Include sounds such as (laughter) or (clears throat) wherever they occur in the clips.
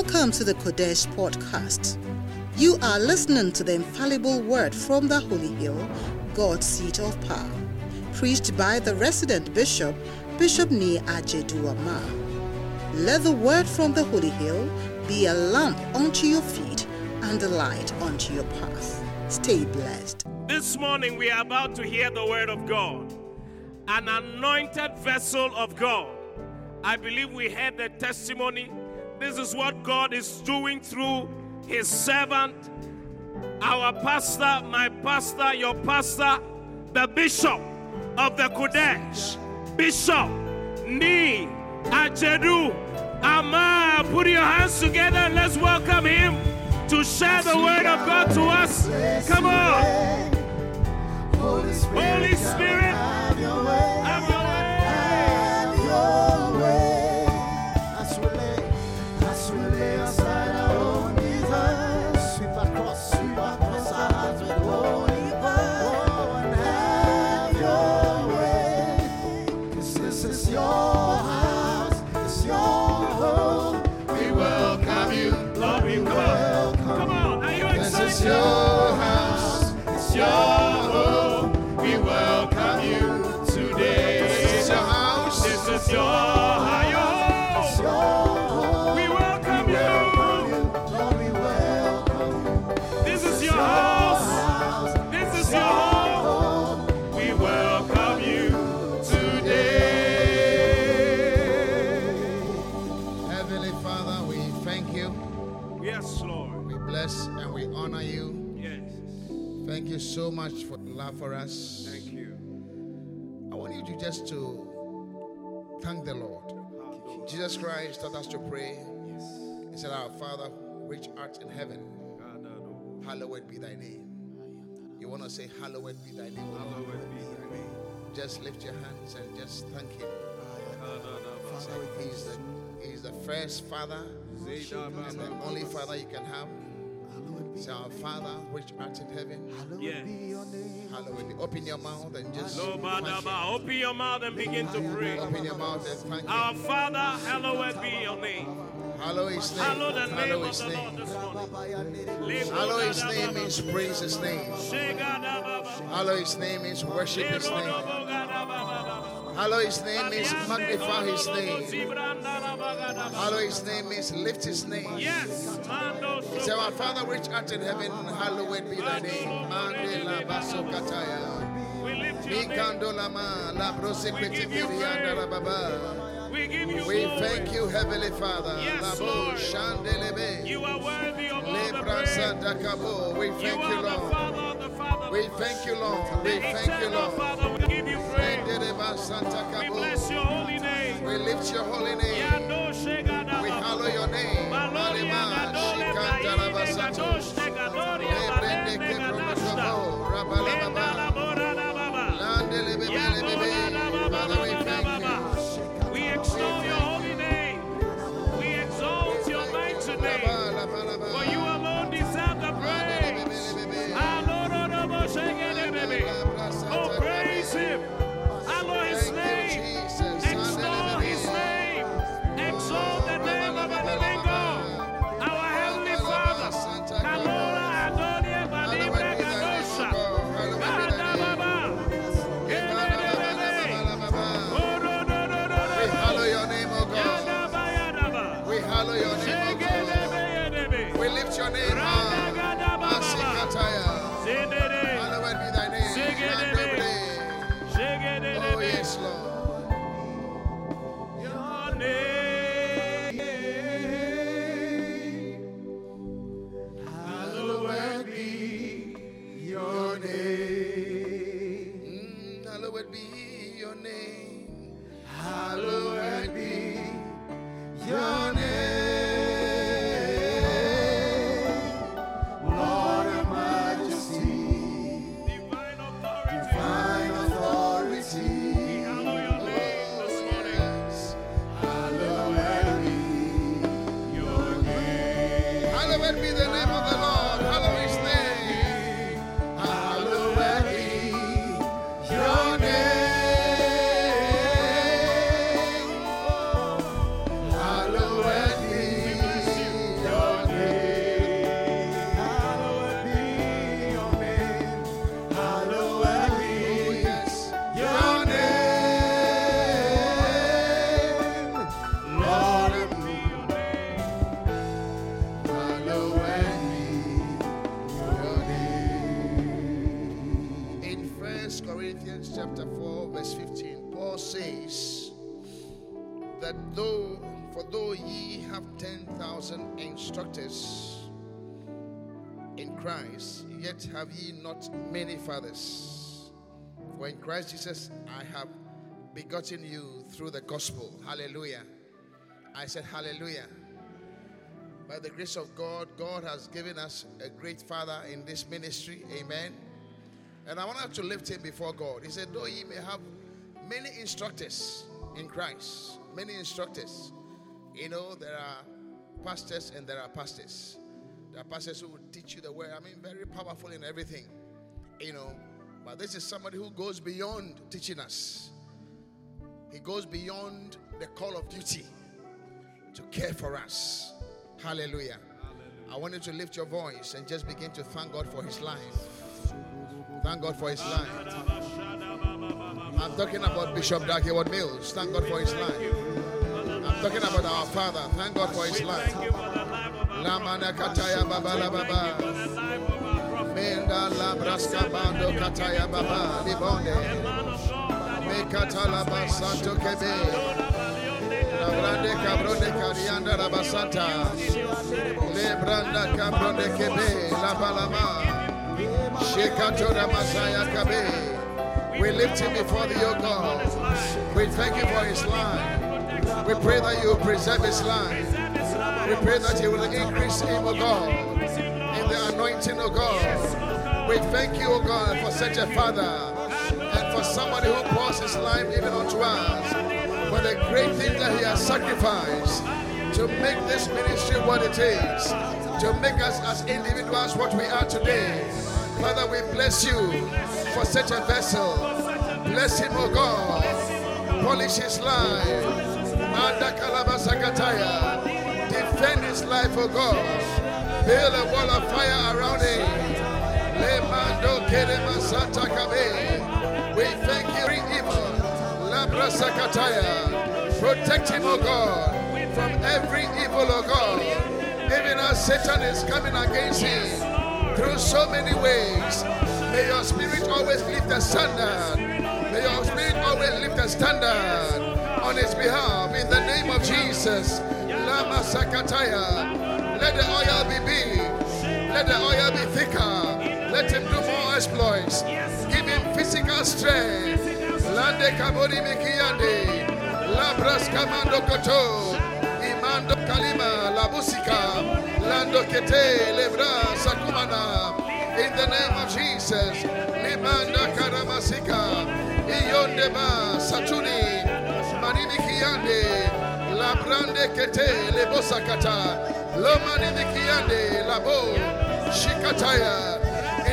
Welcome to the Qodesh podcast. You are listening to the infallible word from the Holy Hill, God's seat of power, preached by the resident bishop, Bishop Nii Adjeidu Armar. Let the word from the Holy Hill be a lamp unto your feet and a light unto your path. Stay blessed. This morning we are about to hear the word of God, an anointed vessel of God. I believe we heard the testimony. This is what God is doing through his servant, our pastor, my pastor, your pastor, the bishop of the Qodesh, Bishop Nii Adjeidu Armar. Put your hands together and let's welcome him to share the word of God to us. Come on. Holy Spirit, much for us. Thank you. I want you to just to thank the Lord. Jesus Christ taught us to pray. Yes. He said, Our Father, which art in heaven, hallowed be thy name. You want to say, Hallowed be thy name. O Lord? Just lift your hands and just thank him. Say, He's the, he's the first Father and the only Father you can have. Say, Our Father, which art in heaven, Yes. hallowed be. Open your mouth and just Lord, thank him. Open your mouth and begin to pray. Open your mouth and thank him. Our Father, hallowed be your name. Hallow his name. Hallow the name Hallow of his the Lord name. this morning. Hallow his name means praise his name. Hallow his name means worship his name. Hallow his name means magnify his name. Hallow his name means lift his name. Yes, Say, Our Father which art in heaven, hallowed be thy name. We lift your name. Mikando lama la brose petipirianda la baba. We give you We glory. thank you, Heavenly Father. Yes, Lord. shandelebe. You are worthy of all the praise. We You thank you, are the Lord. Father of the Father. We thank you, Lord. We thank you, Lord. Father, we give We bless your holy name. We lift your holy name. We hallow your name. Fathers. For in Christ Jesus I have begotten you through the gospel. Hallelujah. I said, Hallelujah. By the grace of God, God has given us a great father in this ministry. Amen. And I want to lift him before God. He said, Though ye may have many instructors in Christ, many instructors. You know, there are pastors and there are pastors. There are pastors who will teach you the word. I mean, very powerful in everything. You know, but this is somebody who goes beyond teaching us. He goes beyond the call of duty to care for us. Hallelujah. I want you to lift your voice and just begin to thank God for his life. Thank God for his life. I'm talking about Bishop Dag Heward Mills. Thank God for his life. I'm talking about our Father. Thank God for his life. Menda la bando kataya baba libonde. Me katala basanto kebe. La cabrone carianda la. Le branda kebe la balama. Masaya. We lift him before the O God. We thank you for his life. We pray that you preserve his life. We pray that you will increase him, O God, in the anointing, O God. We thank you, O God, for such a father and for somebody who pours his life even unto us for the great things that he has sacrificed to make this ministry what it is, to make us as individuals what we are today. Father, we bless you for such a vessel. Bless him, O God. Polish his life. Defend his life, O God. Build a wall of fire around him. We thank you evil. Labrasakataya. Protect him, O God, from every evil, O God. Even as Satan is coming against him through so many ways. May your spirit always lift the standard. May your spirit always lift the standard on his behalf in the name of Jesus. Lama Sakataya. Let the oil be big. Let the oil be thicker. Let him do more exploits. Give him physical strength. Lande Kabori Mikiande. Labras Kamando Koto. Imando Kalima. la Labusika. Lando Kete. Lebra Sakumana. In the name of Jesus. Limanda Karamasika. Iyondeba Satuni. Manimikiande. Labrande Kete. Lebosakata. Lomanimikiande. Labo. Shikataya.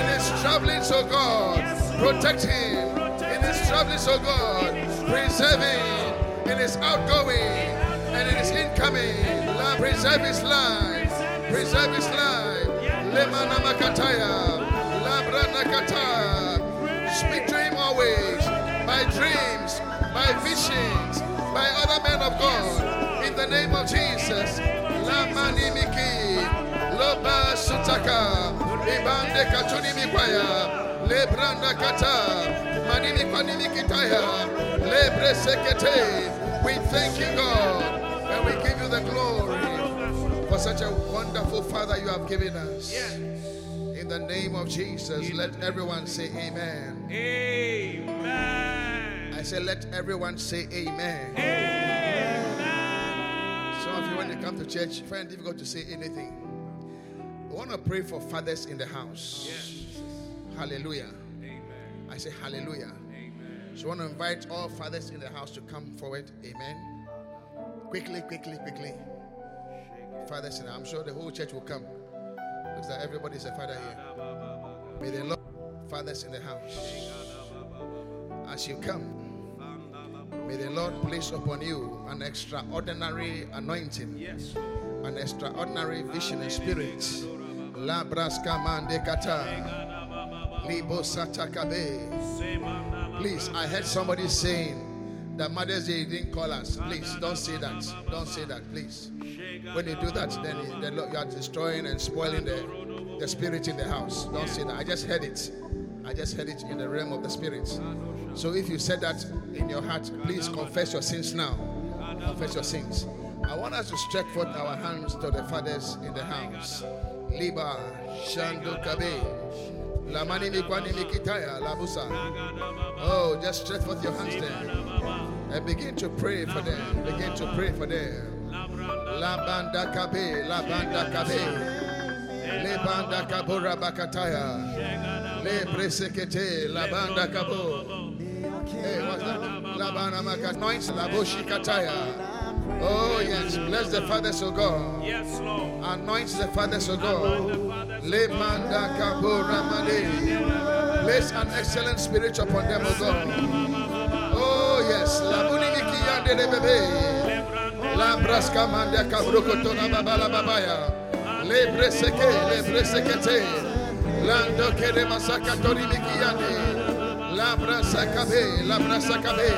In his travellings, oh God. Protect him. In his travellings, oh God. Preserve him. In his outgoing and in his incoming. Preserve his life. Preserve his life. Lemana Makataya. Labrana Kataya. Speak to him always. By dreams, by visions, by other men of God. In the name of Jesus. Lamani Miki. Loba Sutaka. Ibande Katuni Mipaya. Lebranda Kata. Manini Panini Kitaya. Lebre Sekete. We thank you, God, and we give you the glory for such a wonderful Father you have given us. In the name of Jesus, let everyone say amen. Amen. I say, let everyone say amen. Some of you, when you come to church, find it difficult to say anything. We want to pray for fathers in the house. Hallelujah. Amen. I say, hallelujah. Amen. So I want to invite all fathers in the house to come forward. Amen. Quickly, quickly, quickly. Fathers, and I'm sure the whole church will come. Looks like everybody's a father here. May the Lord, fathers in the house, as you come, may the Lord place upon you an extraordinary anointing, Yes. an extraordinary vision and spirit. La braska mande kata, libo satakabe. Please, I heard somebody saying that Mother's Day didn't call us. Please, don't say that. Don't say that, please. When you do that, then you, then you are destroying and spoiling the, the spirit in the house. Don't say that. I just heard it. I just heard it in the realm of the spirit. So if you said that in your heart, please confess your sins now. Confess your sins. I want us to stretch forth our hands to the fathers in the house. Liba, Shando Kabe, Lamani Mikwani Mikitaya, Labusa. Oh, just stretch forth your hands there and begin to pray for them. Begin to pray for them. La banda kabe, la banda kabe, le banda kabura bakataya, le presekete, la banda kabo. Hey, what's that? La banda makat, la boshi kataya. Oh yes, bless the fathers of God. Yes, Lord. Anoint the fathers of God. Le manda kabura made. Place an excellent spirit upon them, O God. Oh yes, la bunimiki yande de bebe. La braska manda kabruko tona babala babaya. Le breseke, le bresekete. Lando kere masaka tori miki yande. La brasa kabe, la brasa kabe.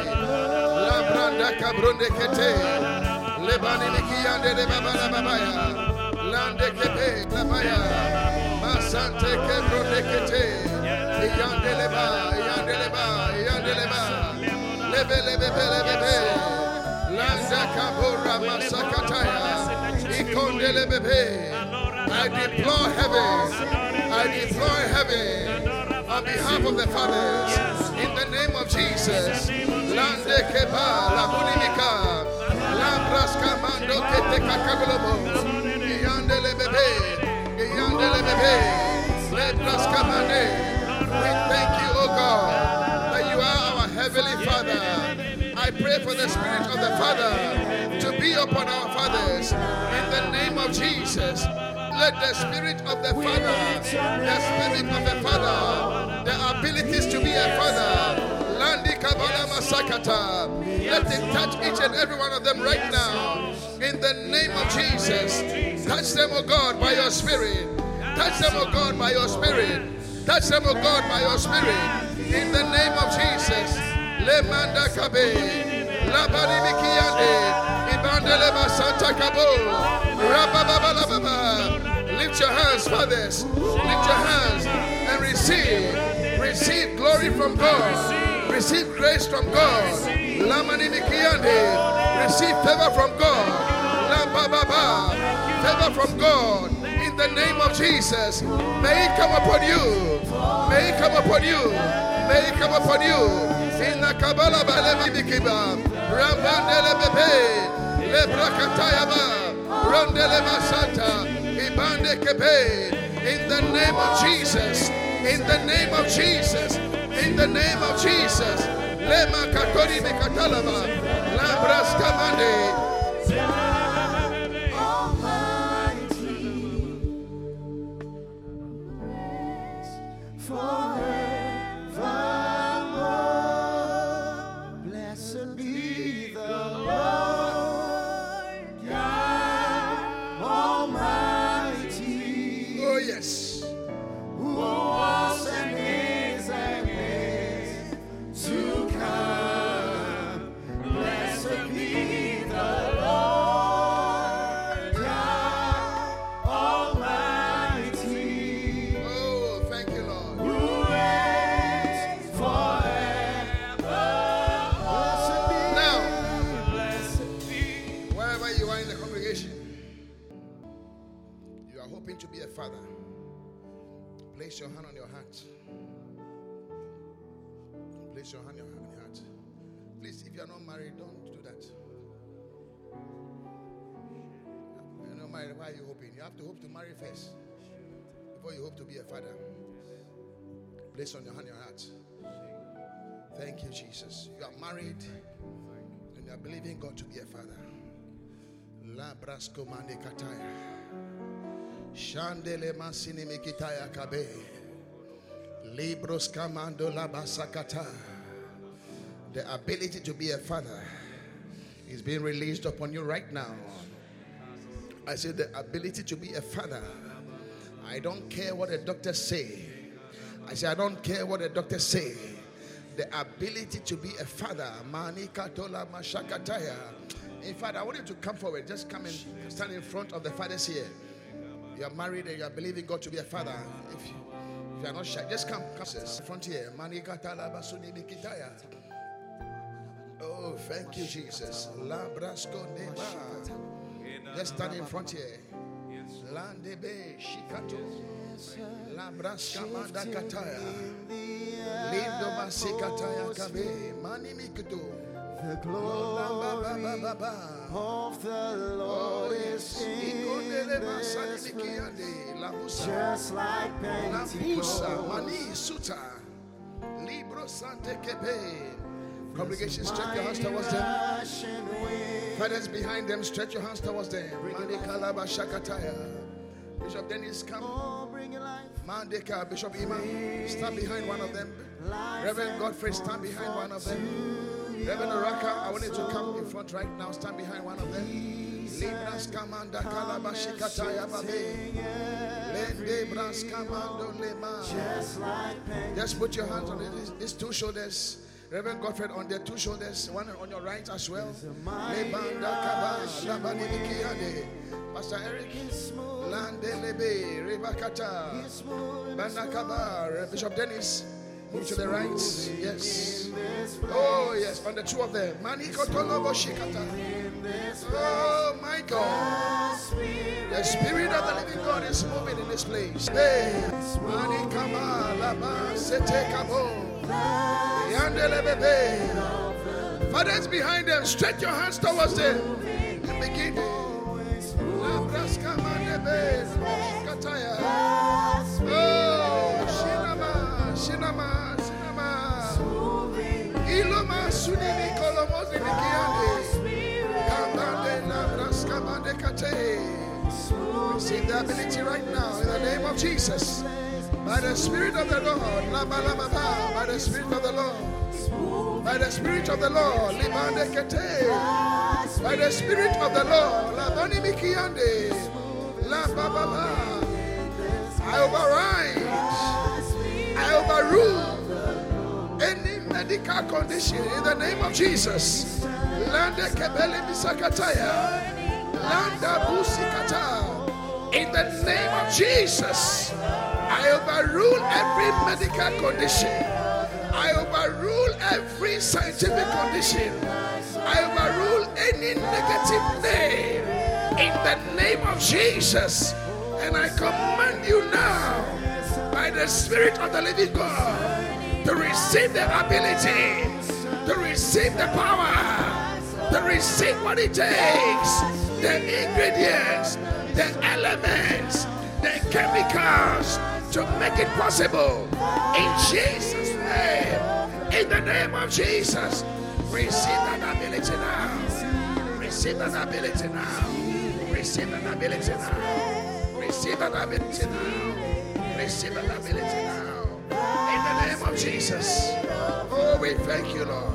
La branda kabronde kete. Babaya. Lande baya. Masante. Lebe lebe lebe lebe. Landa kabura masakataya. Ikonde lebe. I deploy heaven. I deploy heaven on behalf of the fathers. In the name of Jesus. Lande bunimika. Braska mando kete kakaglobo. Yande lebe be. Yande lebe be. Le. We thank you, O God, that you are our heavenly Father. I pray for the Spirit of the Father to be upon our fathers in the name of Jesus. Let the Spirit of the Father, the Spirit of the Father, the abilities to be a father, let it touch each and every one of them right now. In the name of Jesus, touch them, O God, by your Spirit. Touch them, O God, by your Spirit. Touch them, O God, by your Spirit. In the name of Jesus. Le manda kabe. La bani mikiyande. Ibandele basanta kabo. Lift your hands, fathers. Lift your hands and receive. Receive glory from God. Receive grace from God. Receive favor from God. Favor from God in the name of Jesus. May it come upon you. May it come upon you. May it come upon you. In the Kabbalah Rambandele Bebe, Rondele Ibande. In the name of Jesus. In the name of Jesus. In the name of Jesus. Forevermore. Thank you, Jesus. You are married and you are believing God to be a father. La brasco mande kataya. Shandele masini mikitaya kabe. Libros kamando la basakata. The ability to be a father is being released upon you right now. I said the ability to be a father. I don't care what the doctors say. I say I don't care what the doctors say. The ability to be a father. Manika tola mashakataya. In fact, I want you to come forward. Just come and stand in front of the fathers here. You are married and you are believing God to be a father. If you, If you are not shy, just come. Come, in front here. Frontier. Manikatala basuni mikitaya. Oh, thank you, Jesus. Labrasco neba. Just stand in front here. Landebe shikato. Labraska kataya. Lindo masikataya kabe. Mani. The glory of the Oh, Lord is in this place. Just like Pentecost. Mani Suta, Libro Sante Kepe. Congregation, stretch your hands towards them. Fathers behind them, stretch your hands towards them. Mani Kalaba Shakataya. Bishop Dennis, come. Oh, bring your life. Mandeka, Bishop Iman, stand behind one of them. Reverend Godfrey, stand behind one of them. Reverend Araka, I want you to come in front right now. Stand behind one of them. Libras Kamanda Kalaba Shikataya Babe. Lende Bras Kamando Lema. Just like Pentecost. Just put your hands on it. These two shoulders. Reverend Godfrey on their two shoulders, one on your right as well. Lebanda kaba, labani mikiande. Pastor Eric, Lande lebe, Rebakata, Banda kaba, Bishop Dennis, move to the right. Yes. Oh, yes, on the two of them. Maniko tolobo shikata. Oh, my God. The Spirit of the living God is moving in this place. Hey, Manikama, Laba, Sete Kabo. Yandele bebe. Fathers behind them, stretch your hands towards them and begin. Oh, shinama. Iloma kate. Receive the ability right now in the name of Jesus. By the Spirit of the Lord, by the Spirit of the Lord, by the Spirit of the Lord, by the Spirit of the Lord. I override, I overrule any medical condition in the name of Jesus. Lande kebele misakataya, landa busikata. In the name of Jesus, I overrule every medical condition. I overrule every scientific condition. I overrule any negative name in the name of Jesus. And I command you now, by the Spirit of the living God, to receive the ability, to receive the power, to receive what it takes the ingredients, the elements, the chemicals to make it possible. In Jesus' name, in the name of Jesus, receive that ability now. Receive that ability now. Receive that ability now. Receive that ability now. Receive that ability now. In the name of Jesus. Oh, we thank you, Lord.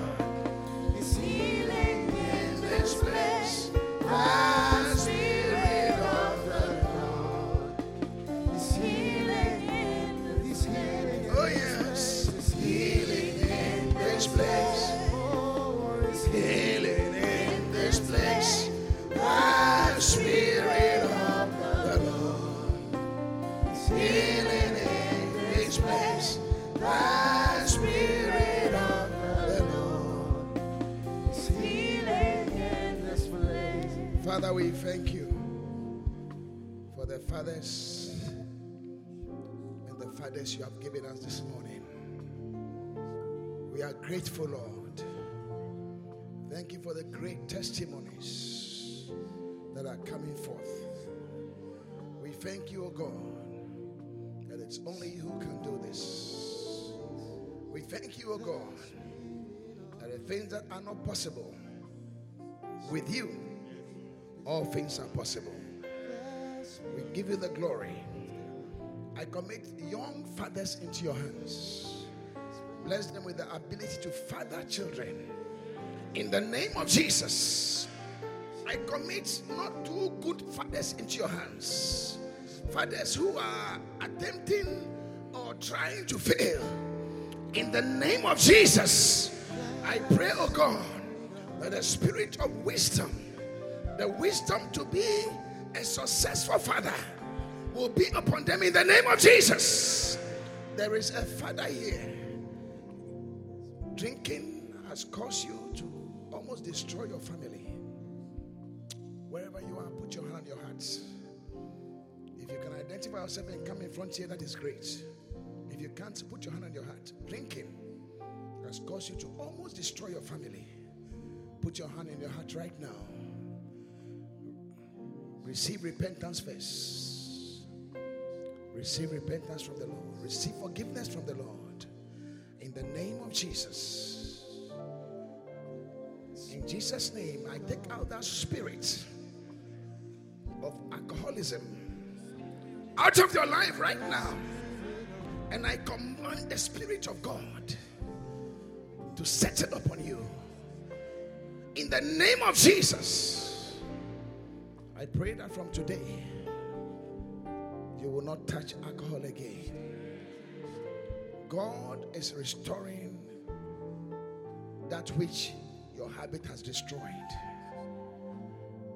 In this place, the and the fathers you have given us this morning. We are grateful, Lord. Thank you for the great testimonies that are coming forth. We thank you, O God, that it's only you who can do this. We thank you, O God, that the things that are not possible with you, all things are possible. We give you the glory. I commit young fathers into your hands. Bless them with the ability to father children. In the name of Jesus, I commit not two good fathers into your hands. Fathers who are attempting or trying to fail. In the name of Jesus, I pray, oh God, that the spirit of wisdom, the wisdom to be a successful father, will be upon them in the name of Jesus. there is a father here. Drinking has caused you to almost destroy your family. Wherever you are, put your hand on your heart. If you can identify yourself and come in front here, that is great. If you can't, put your hand on your heart. Drinking has caused you to almost destroy your family. Put your hand in your heart right now. Receive repentance first. Receive repentance from the Lord. Receive forgiveness from the Lord. In the name of Jesus. In Jesus' name, I take out that spirit of alcoholism out of your life right now. And I command the Spirit of God to settle upon you. In the name of Jesus, I pray that from today, you will not touch alcohol again. God is restoring that which your habit has destroyed.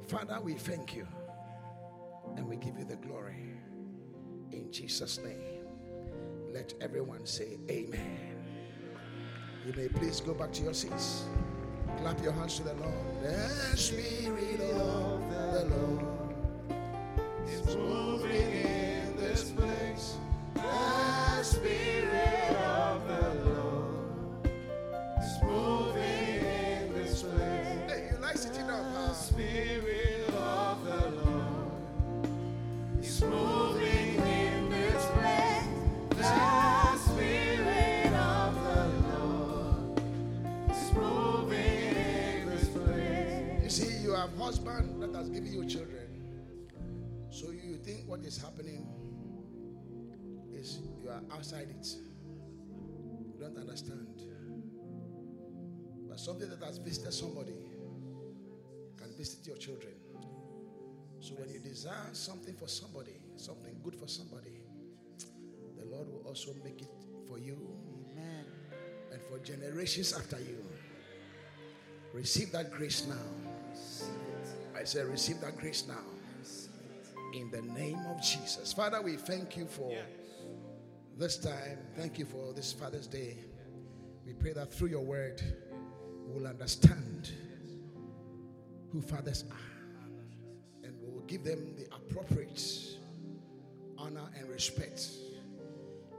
Father, we thank you and we give you the glory. In Jesus' name, let everyone say amen. You may please go back to your seats. Clap your hands to the Lord. The Spirit of the Lord is moving in this place. The Spirit that has given you children. So you think what is happening is you are outside it. You don't understand. But something that has visited somebody can visit your children. So when you desire something for somebody, something good for somebody, the Lord will also make it for you Amen. and for generations after you. Receive that grace now. I say, receive that grace now. In the name of Jesus. Father, we thank you for this time. Thank you for this Father's Day. We pray that through your word, we will understand who fathers are and we will give them the appropriate honor and respect.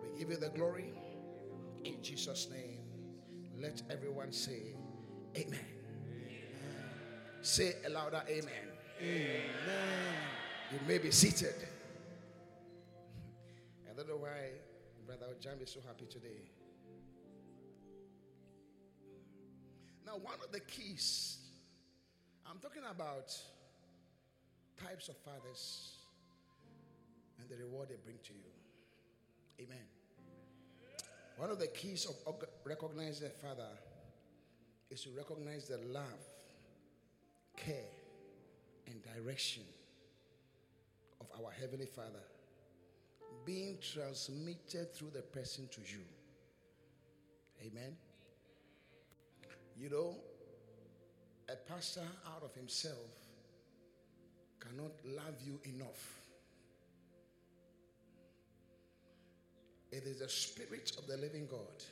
We give you the glory in Jesus' name. Let everyone say, Amen. Say a louder Amen. Amen. You may be seated. I don't know why Brother Ojam is so happy today. Now, one of the keys, I'm talking about types of fathers and the reward they bring to you. Amen. One of the keys of recognizing a father is to recognize the love, care, and direction of our Heavenly Father being transmitted through the person to you. Amen. You know, a pastor out of himself cannot love you enough. It is the Spirit of the living God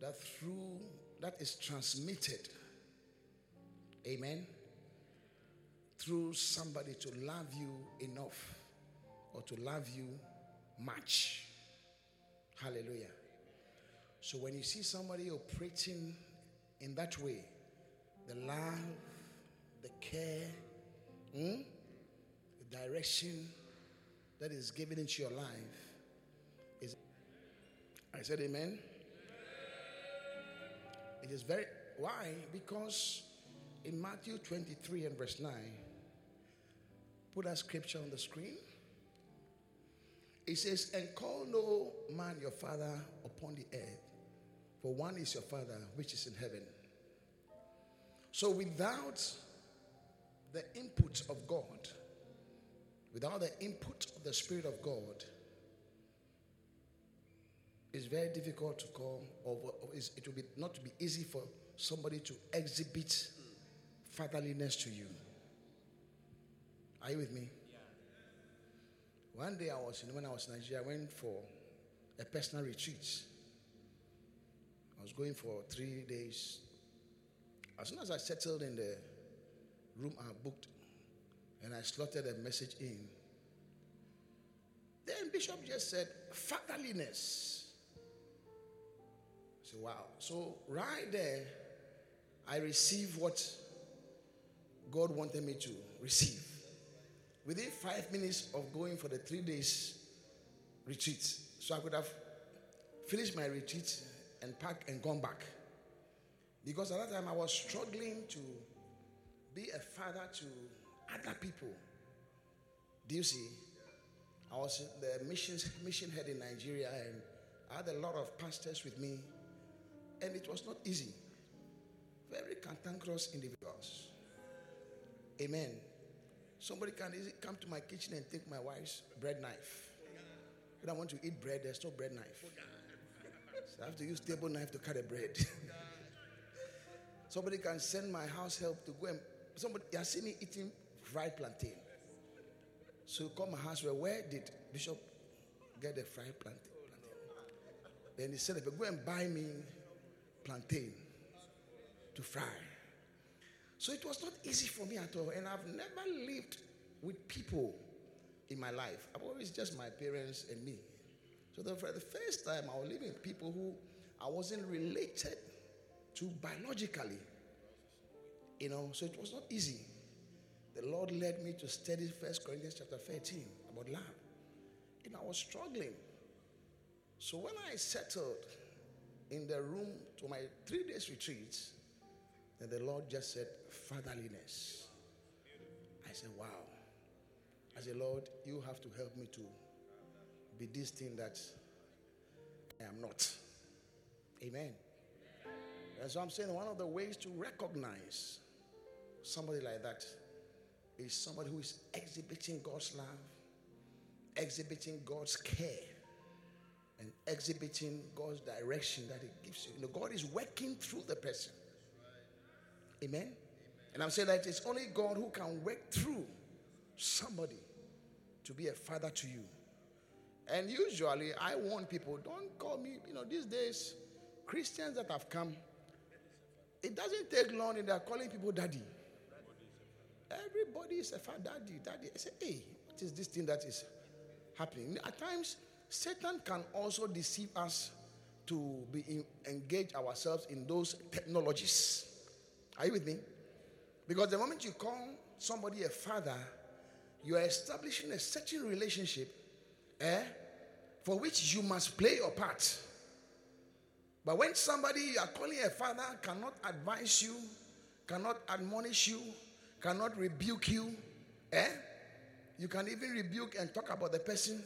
that through that is transmitted. Amen through somebody to love you enough or to love you much. Hallelujah. So when you see somebody operating in that way, the love, the care, hmm, the direction that is given into your life is I said amen. It is very why? Because in Matthew 23 and verse 9, put that scripture on the screen. It says, And call no man your father upon the earth, for one is your father which is in heaven. So without the input of God, without the input of the Spirit of God, it's very difficult to call, or it will be not to be easy for somebody to exhibit fatherliness to you. Are you with me? Yeah. One day I was in, when I was in Nigeria, I went for a personal retreat. I was going for three days. As soon as I settled in the room I booked and I slotted a message in, then Bishop just said, fatherliness. I said, wow. So right there, I received what God wanted me to receive. Within five minutes of going for the three days retreat, so I could have finished my retreat and packed and gone back. Because at that time I was struggling to be a father to other people. Do you see? I was the missions, mission head in Nigeria and I had a lot of pastors with me, and it was not easy. Very cantankerous individuals. Amen. Somebody can come to my kitchen and take my wife's bread knife. When I want to eat bread, there's no bread knife. So I have to use table knife to cut the bread. (laughs) somebody can send my house help to go and somebody has seen me eating fried plantain. So you call my house where where did Bishop get the fried plantain? plantain? Then he said, go and buy me plantain to fry. So it was not easy for me at all. And I've never lived with people in my life. I've always just my parents and me. So the, for the first time, I was living with people who I wasn't related to biologically. You know, so it was not easy. The Lord led me to study First Corinthians chapter 13 about love. And I was struggling. So when I settled in the room to my three days retreat, then the Lord just said, fatherliness. I said, wow. I said, Lord, you have to help me to be this thing that I am not. Amen. And so I'm saying one of the ways to recognize somebody like that is somebody who is exhibiting God's love, exhibiting God's care, and exhibiting God's direction that He gives you. you know, God is working through the person. Amen. And I'm saying that it's only God who can work through somebody to be a father to you. And usually, I warn people don't call me, you know, these days, Christians that have come, it doesn't take long and they're calling people daddy. Everybody is a father, daddy, daddy. I say, hey, what is this thing that is happening? At times, Satan can also deceive us to be in, engage ourselves in those technologies. Are you with me? Because the moment you call somebody a father, you are establishing a certain relationship eh, for which you must play your part. But when somebody you are calling a father cannot advise you, cannot admonish you, cannot rebuke you, eh? You can even rebuke and talk about the person,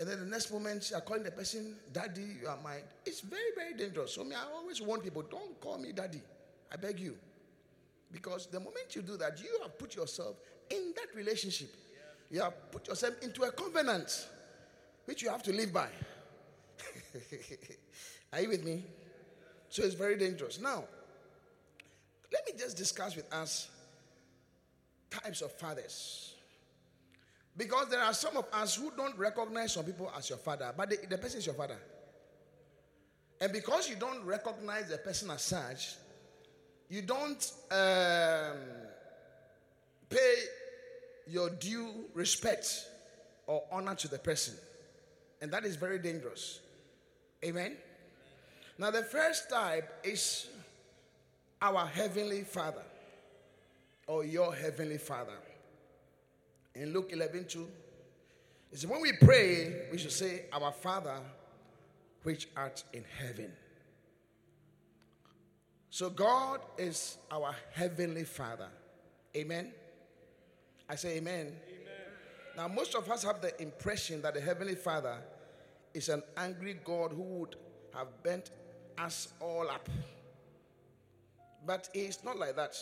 and then the next moment you are calling the person daddy, you are my. It's very, very dangerous. So me, I always warn people, don't call me daddy. I beg you. Because the moment you do that, you have put yourself in that relationship. You have put yourself into a covenant which you have to live by. (laughs) Are you with me? So it's very dangerous. Now, let me just discuss with us types of fathers. Because there are some of us who don't recognize some people as your father, but the, the person is your father. And because you don't recognize the person as such, you don't um, pay your due respect or honor to the person. And that is very dangerous. Amen? Now, the first type is our Heavenly Father or your Heavenly Father. In Luke 11 2, it says, When we pray, we should say, Our Father which art in heaven. So, God is our Heavenly Father. Amen. I say, Amen. amen. Now, most of us have the impression that the Heavenly Father is an angry God who would have bent us all up. But it's not like that.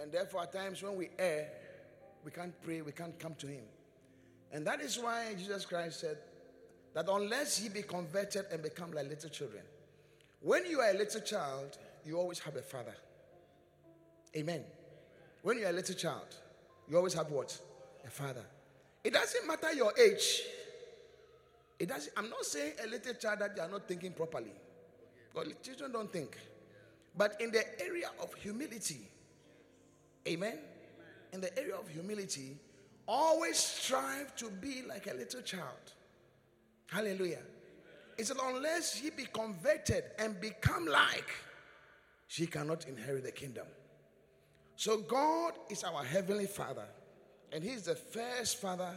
And therefore, at times when we err, we can't pray, we can't come to Him. And that is why Jesus Christ said that unless ye be converted and become like little children, when you are a little child, you always have a father. Amen. When you are a little child, you always have what? A father. It doesn't matter your age. It doesn't, I'm not saying a little child that they are not thinking properly. Because children don't think. But in the area of humility, amen? In the area of humility, always strive to be like a little child. Hallelujah. It said, unless he be converted and become like, she cannot inherit the kingdom. So God is our heavenly Father, and He's the first Father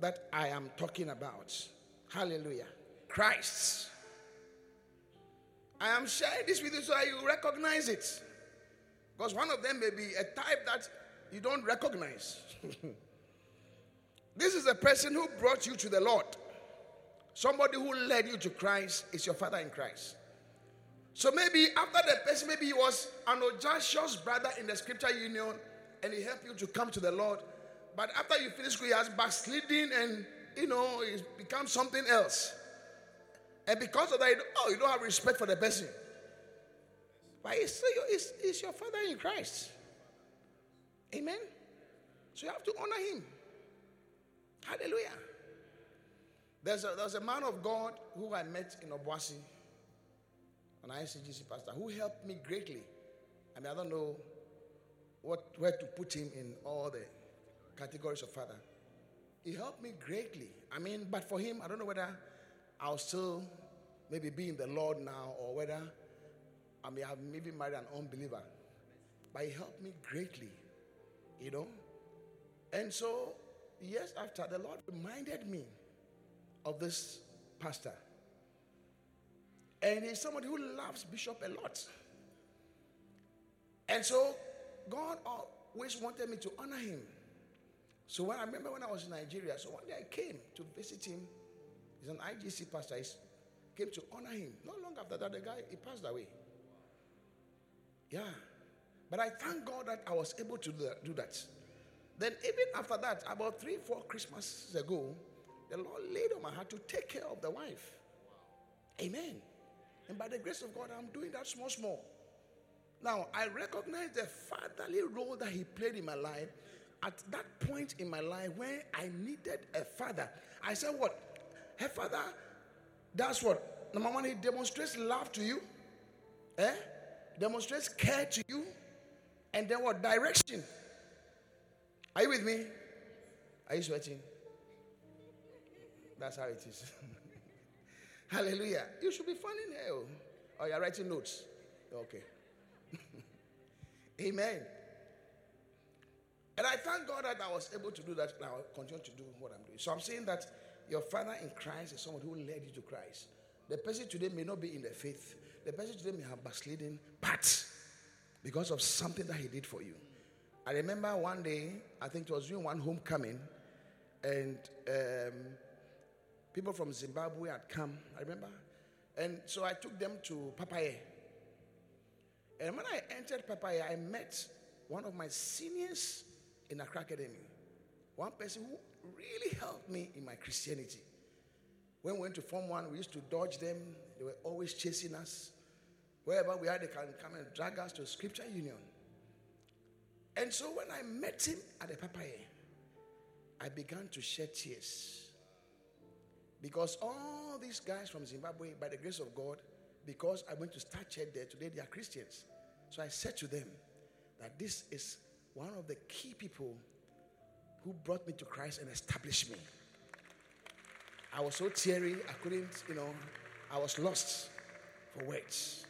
that I am talking about. Hallelujah. Christ. I am sharing this with you so you recognize it. Because one of them may be a type that you don't recognize. (laughs) this is a person who brought you to the Lord. Somebody who led you to Christ is your father in Christ. So maybe after the person, maybe he was an Joshua's brother in the scripture union and he helped you to come to the Lord. But after you finish school, he has backsliding and you know, he's become something else. And because of that, oh, you don't have respect for the person. But your, he's, he's your father in Christ. Amen. So you have to honor him. Hallelujah. There's a, there's a man of God who I met in Obuasi, an ICGC pastor, who helped me greatly. I mean, I don't know what, where to put him in all the categories of father. He helped me greatly. I mean, but for him, I don't know whether I'll still maybe be in the Lord now or whether I may have maybe married an unbeliever. But he helped me greatly, you know. And so, years after, the Lord reminded me of this pastor. And he's somebody who loves Bishop a lot. And so, God always wanted me to honor him. So when I remember when I was in Nigeria, so one day I came to visit him. He's an IGC pastor. He came to honor him. Not long after that, the guy he passed away. Yeah. But I thank God that I was able to do that. Then even after that, about three, four Christmases ago, the Lord laid on my heart to take care of the wife. Amen. And by the grace of God, I'm doing that small, small. Now, I recognize the fatherly role that he played in my life at that point in my life when I needed a father, I said, What? Her father does what? Number one, he demonstrates love to you, eh? Demonstrates care to you, and then what? Direction. Are you with me? Are you sweating? That's how it is. (laughs) Hallelujah. You should be fun in here. Oh, you're writing notes. Okay. (laughs) Amen. And I thank God that I was able to do that and I will continue to do what I'm doing. So I'm saying that your father in Christ is someone who led you to Christ. The person today may not be in the faith, the person today may have backsliding, but because of something that he did for you. I remember one day, I think it was during one homecoming, and um, people from Zimbabwe had come, I remember. And so I took them to Papaye. And when I entered Papaye, I met one of my seniors in Accra Academy. One person who really helped me in my Christianity. When we went to Form 1, we used to dodge them. They were always chasing us. Wherever we are, they can come and drag us to Scripture Union. And so when I met him at the Papaye, I began to shed tears. Because all these guys from Zimbabwe, by the grace of God, because I went to start church there, today they are Christians. So I said to them that this is one of the key people who brought me to Christ and established me. I was so teary, I couldn't, you know, I was lost for words.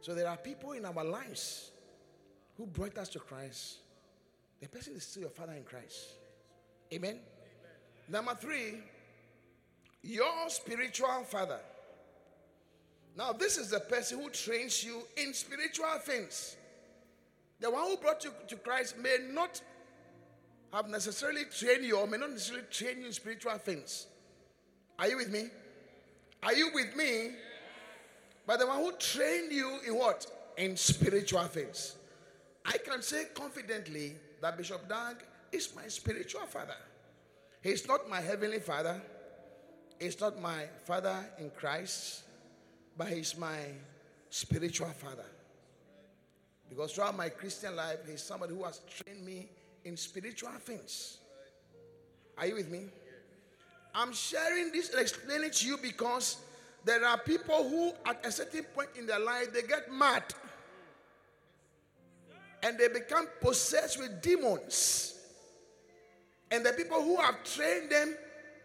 So there are people in our lives who brought us to Christ. The person is still your father in Christ. Amen. Amen. Number three, your spiritual father. Now, this is the person who trains you in spiritual things. The one who brought you to Christ may not have necessarily trained you or may not necessarily train you in spiritual things. Are you with me? Are you with me? But the one who trained you in what? In spiritual things. I can say confidently that Bishop Dag is my spiritual father. He's not my heavenly father. He's not my father in Christ, but he's my spiritual father. Because throughout my Christian life, he's somebody who has trained me in spiritual things. Are you with me? I'm sharing this and explaining to you because there are people who, at a certain point in their life, they get mad and they become possessed with demons. And the people who have trained them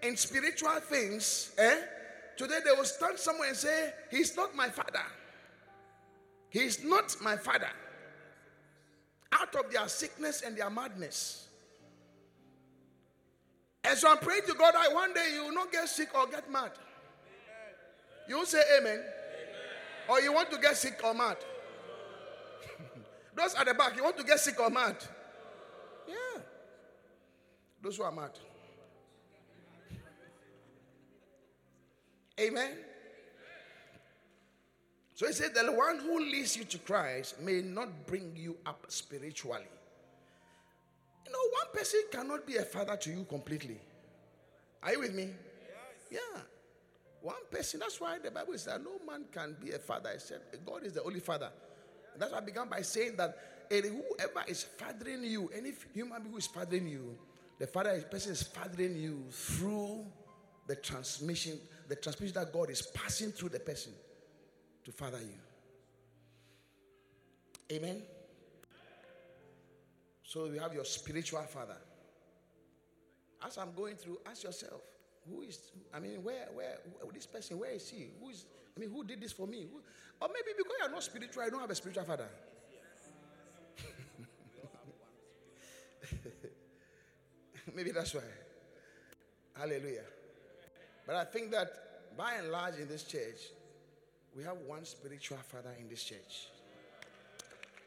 in spiritual things, eh? Today they will stand somewhere and say, He's not my father. He's not my father. Out of their sickness and their madness. And so I'm praying to God that one day you will not get sick or get mad. You say amen. amen. Or you want to get sick or mad. (laughs) Those at the back, you want to get sick or mad? Yeah. Those who are mad. Amen. So he said, The one who leads you to Christ may not bring you up spiritually. You know, one person cannot be a father to you completely. Are you with me? Yes. Yeah. One person. That's why the Bible says no man can be a father except God is the only father. And that's why I began by saying that whoever is fathering you, any human being who is fathering you, the father person is fathering you through the transmission, the transmission that God is passing through the person to father you. Amen. So you have your spiritual father. As I'm going through, ask yourself, who is, I mean, where, where, where this person, where is he? Who is, I mean, who did this for me? Who, or maybe because you're not spiritual, you don't have a spiritual father. (laughs) maybe that's why. Hallelujah. But I think that by and large in this church, we have one spiritual father in this church.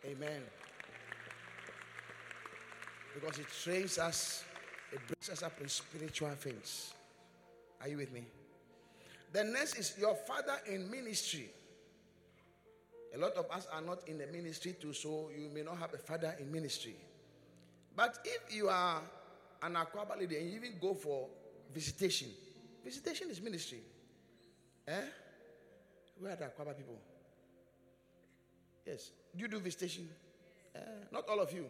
Amen because it trains us, it brings us up in spiritual things. Are you with me? The next is your father in ministry. A lot of us are not in the ministry too, so you may not have a father in ministry. But if you are an lady and you even go for visitation, visitation is ministry. Eh? Where are the Akwaaba people? Yes. Do you do visitation? Eh, not all of you.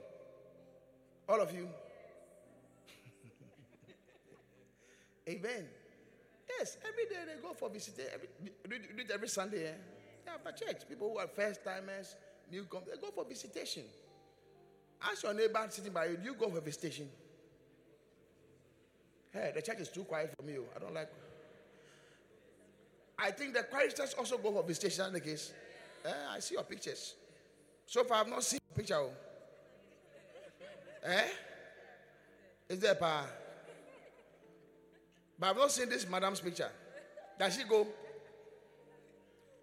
All of you. (laughs) Amen. Yes, every day they go for visitation. Do it every Sunday. Eh? Yeah, after church, people who are first timers, newcomers, they go for visitation. Ask your neighbor sitting by you, do you go for visitation? Hey, the church is too quiet for me. Oh. I don't like. I think the choristers also go for visitation in the case. Eh, I see your pictures. So far, I've not seen your picture. Oh. Eh? Is there power? But I've not seen this madam's picture. Does she go?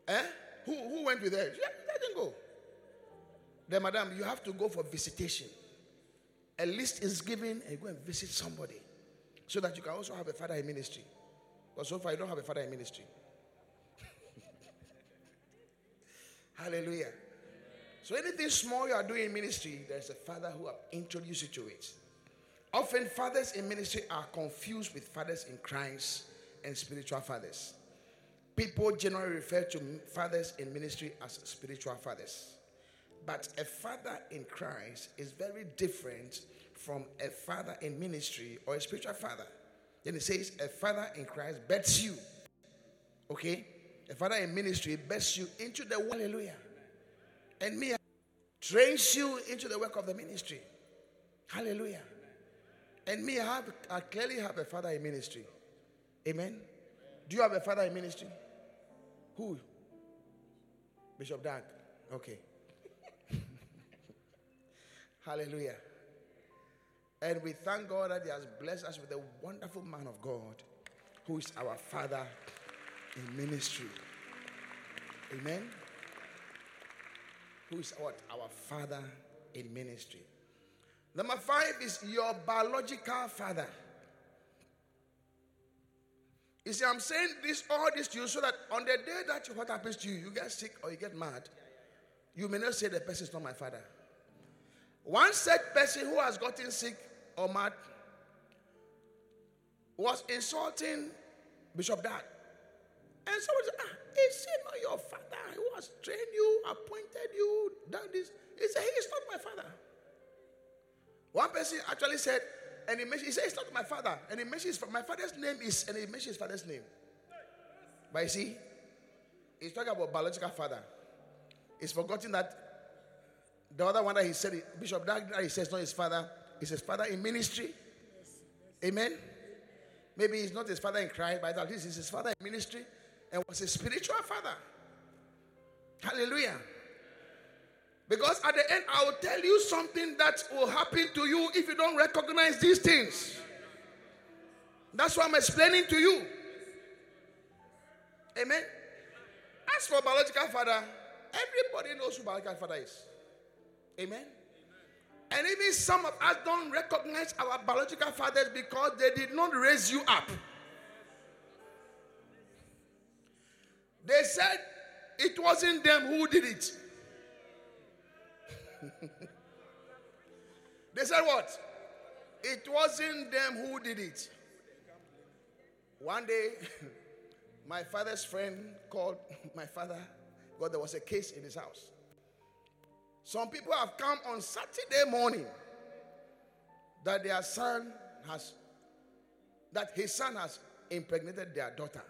Eh? Who, who went with her? She didn't go. Then, madam, you have to go for visitation. A list is given and you go and visit somebody so that you can also have a father in ministry. But so far, you don't have a father in ministry. (laughs) Hallelujah. So anything small you are doing in ministry, there's a father who have introduced you to it. Often fathers in ministry are confused with fathers in Christ and spiritual fathers. People generally refer to fathers in ministry as spiritual fathers. But a father in Christ is very different from a father in ministry or a spiritual father. Then it says, a father in Christ bets you. Okay? A father in ministry bets you into the hallelujah. And me, trains you into the work of the ministry. Hallelujah. And me, I, have, I clearly have a father in ministry. Amen. Do you have a father in ministry? Who? Bishop Dag. Okay. (laughs) Hallelujah. And we thank God that He has blessed us with a wonderful man of God who is our father in ministry. Amen who is what? Our father in ministry. Number five is your biological father. You see, I'm saying this all this to you so that on the day that what happens to you, you get sick or you get mad, you may not say the person is not my father. One said person who has gotten sick or mad was insulting Bishop Dag. And someone said, ah, is he not your father who has trained you, appointed you, done this? He said, He is not my father. One person actually said, And he mentions, he says, It's not my father. And he mentions, my father's name is, and he mentions his father's name. But you see, he's talking about biological father. He's forgotten that the other one that he said, Bishop that he says not his father, is his father in ministry. Amen. Maybe he's not his father in Christ, but at least he's his father in ministry and was a spiritual father. Hallelujah. Because at the end, I will tell you something that will happen to you if you don't recognize these things. That's what I'm explaining to you. Amen. As for biological father, everybody knows who biological father is. Amen. And even some of us don't recognize our biological fathers because they did not raise you up. They said it wasn't them who did it. (laughs) they said what? It wasn't them who did it. One day, (laughs) my father's friend called (laughs) my father because there was a case in his house. Some people have come on Saturday morning that their son has, that his son has impregnated their daughter.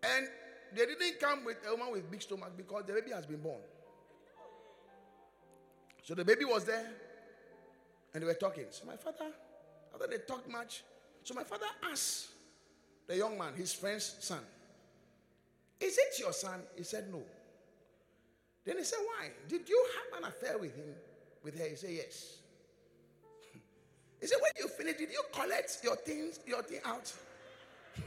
And they didn't come with a woman with big stomach because the baby has been born. So the baby was there and they were talking. So my father, after they talked much, so my father asked the young man, his friend's son, Is it your son? He said, No. Then he said, Why? Did you have an affair with him? With her? He said, Yes. He said, When you finish, did you collect your things, your thing out? (laughs)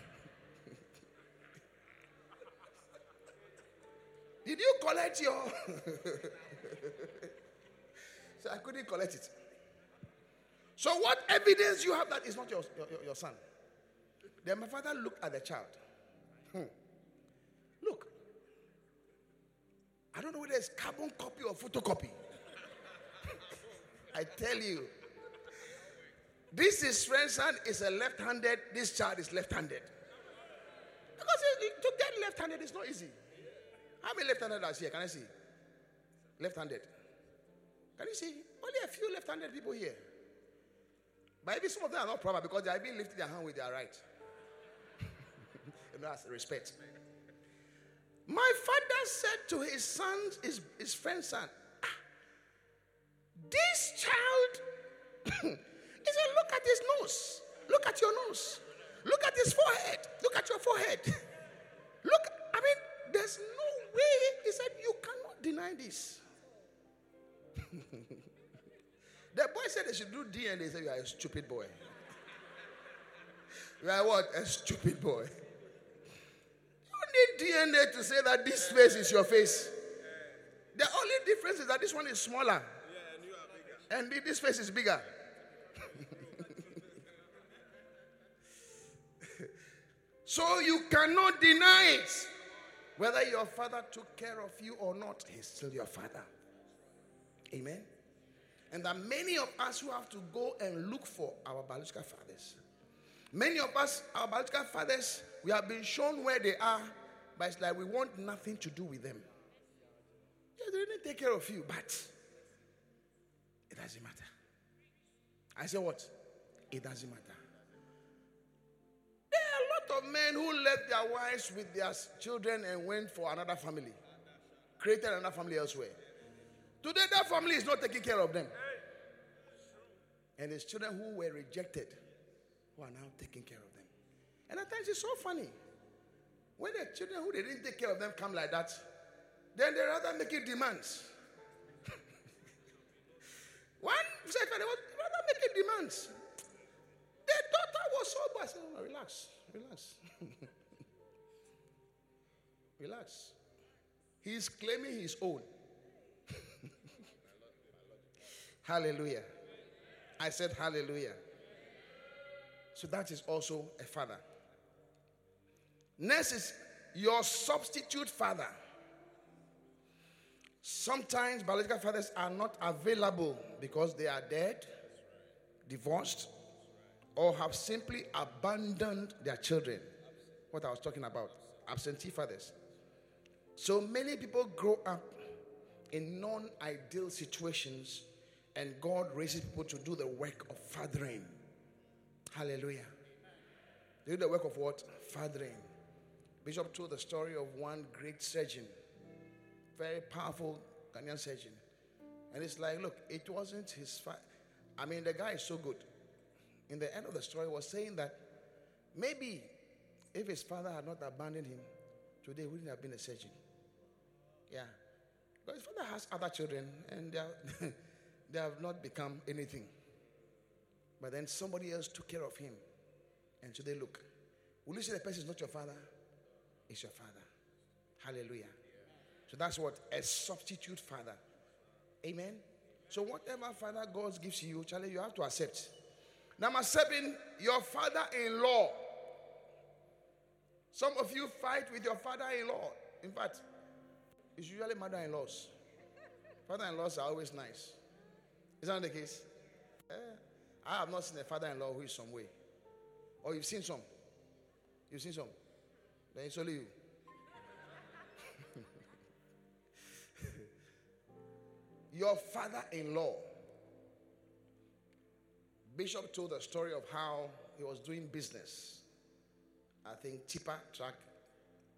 Did you collect your. (laughs) so I couldn't collect it. So, what evidence you have that is not your, your, your son? Then my father looked at the child. Hmm. I don't know whether it's carbon copy or photocopy. I tell you, this is friend's son is a left-handed. This child is left-handed. Because to get left-handed is not easy. How many left-handed are here? Can I see? Left-handed. Can you see? Only a few left-handed people here. But maybe some of them are not proper because they have been lifting their hand with their right. (laughs) you know, that's respect. My father said to his son, his, his friend's son, ah, this child, (clears throat) he said, look at his nose. Look at your nose. Look at his forehead. Look at your forehead. (laughs) Look, I mean, there's no way. He said, you cannot deny this. (laughs) The boy said they should do DNA. They said, You are a stupid boy. (laughs) you are what? A stupid boy. Need DNA to say that this face is your face. The only difference is that this one is smaller. and this face is bigger. (laughs) so you cannot deny it. Whether your father took care of you or not, he's still your father. Amen. And that many of us who have to go and look for our biological fathers. Many of us, our biological fathers, we have been shown where they are, but it's like we want nothing to do with them. Yeah, they didn't take care of you, but it doesn't matter. I say what? It doesn't matter. There are a lot of men who left their wives with their children and went for another family, created another family elsewhere. Today, that family is not taking care of them. And his children who were rejected, who are now taking care of them. And at times it's so funny. When the children who they didn't take care of them come like that, then they rather making demands. (laughs) One said they was rather making demands. The daughter was so bad. I said, oh, relax, relax. (laughs) relax. He's claiming his own. (laughs) Hallelujah. I said hallelujah. So that is also a father. Next is your substitute father. Sometimes biological fathers are not available because they are dead, divorced, or have simply abandoned their children. What I was talking about absentee fathers. So many people grow up in non ideal situations, and God raises people to do the work of fathering. Hallelujah. Do the work of what? Fathering. Bishop told the story of one great surgeon, very powerful Ghanaian surgeon. And it's like, look, it wasn't his fa- I mean, the guy is so good. In the end of the story, was saying that maybe if his father had not abandoned him, today he wouldn't have been a surgeon. Yeah. But his father has other children and they, are, (laughs) they have not become anything. But then somebody else took care of him. And they look. Will you say the person is not your father? It's your father. Hallelujah. So that's what a substitute father. Amen. So whatever father God gives you, Charlie, you have to accept. Number I'm your father-in-law. Some of you fight with your father-in-law. In fact, it's usually mother-in-laws. Father-in-laws are always nice. Is that the case? Eh, I have not seen a father-in-law who is some way. Or you've seen some. You've seen some. Then it's only you. Your father in law, Bishop told the story of how he was doing business. I think tipper, truck,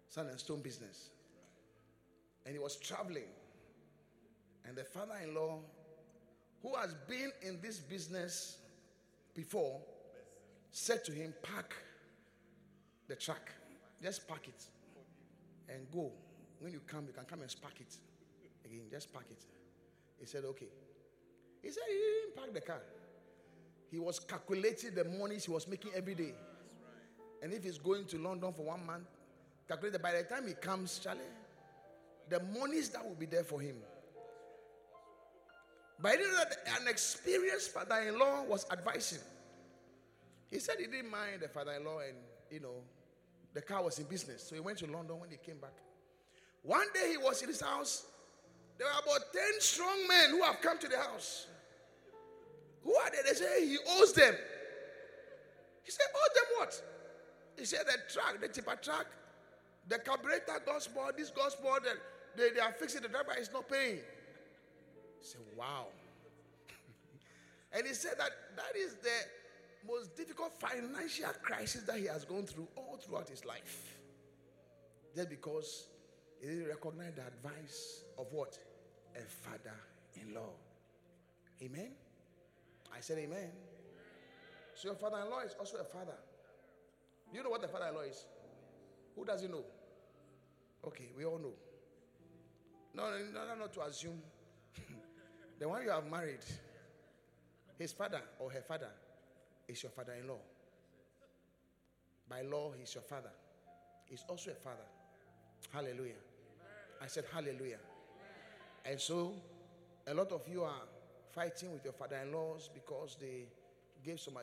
sand and stone business. And he was traveling. And the father in law, who has been in this business before, said to him, Park the truck. Just pack it and go. When you come, you can come and park it. Again, just pack it. He said, Okay. He said he didn't park the car. He was calculating the monies he was making every day. And if he's going to London for one month, calculate by the time he comes, Charlie, the monies that will be there for him. But know that an experienced father in law was advising. He said he didn't mind the father in law, and you know, the car was in business. So he went to London when he came back. One day he was in his house. There were about 10 strong men who have come to the house. Who are they? They say he owes them. He said, Owe them what? He said, The truck, the tipper truck, the carburetor gospel, this gospel, that they, they are fixing, the driver is not paying. He said, Wow. (laughs) and he said that that is the most difficult financial crisis that he has gone through all throughout his life. Just because he didn't recognize the advice of what? A father in law. Amen. I said, Amen. So your father in law is also a father. You know what the father in law is? Who doesn't know? Okay, we all know. No, no, no, not to assume. (laughs) the one you have married, his father or her father is your father in law. By law, he's your father. He's also a father. Hallelujah. I said, Hallelujah. And so, a lot of you are fighting with your father in laws because they gave some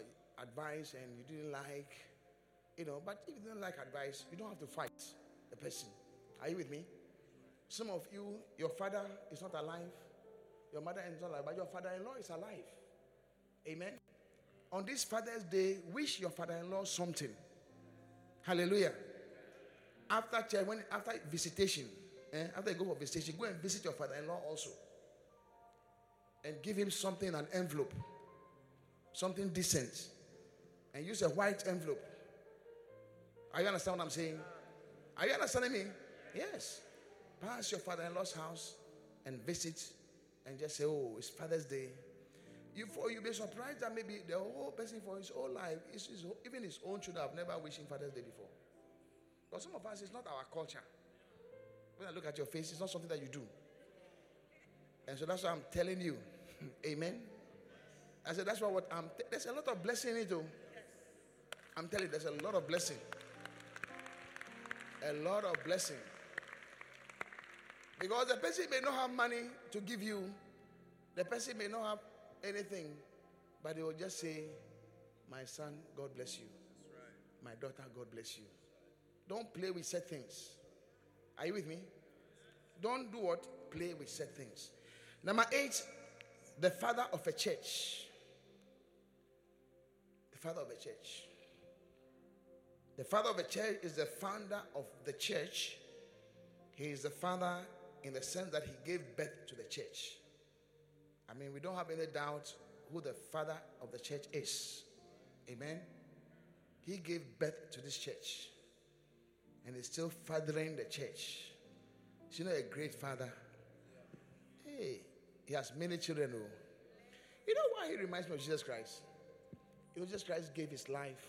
advice and you didn't like, you know. But if you don't like advice, you don't have to fight the person. Are you with me? Some of you, your father is not alive, your mother is not alive, but your father in law is alive. Amen. On this Father's Day, wish your father in law something. Hallelujah. After church, when after visitation, eh, after you go for visitation, go and visit your father-in-law also. And give him something, an envelope. Something decent. And use a white envelope. Are you understand what I'm saying? Are you understanding me? Yes. Pass your father-in-law's house and visit and just say, Oh, it's Father's Day. You for you be surprised that maybe the whole person for his whole life, his, his, even his own children have never wished him Father's Day before. But some of us, it's not our culture. When I look at your face, it's not something that you do. And so that's what I'm telling you. (laughs) Amen. I said, that's what, what I'm. T- there's a lot of blessing in it, though. I'm telling you, there's a lot of blessing. A lot of blessing. Because the person may not have money to give you, the person may not have anything, but they will just say, My son, God bless you. My daughter, God bless you. Don't play with set things. Are you with me? Don't do what? Play with set things. Number eight, the father of a church. The father of a church. The father of a church is the founder of the church. He is the father in the sense that he gave birth to the church. I mean, we don't have any doubt who the father of the church is. Amen. He gave birth to this church and is still fathering the church. Is you know a great father? Hey, he has many children. Oh. You know why he reminds me of Jesus Christ? You know, Jesus Christ gave his life,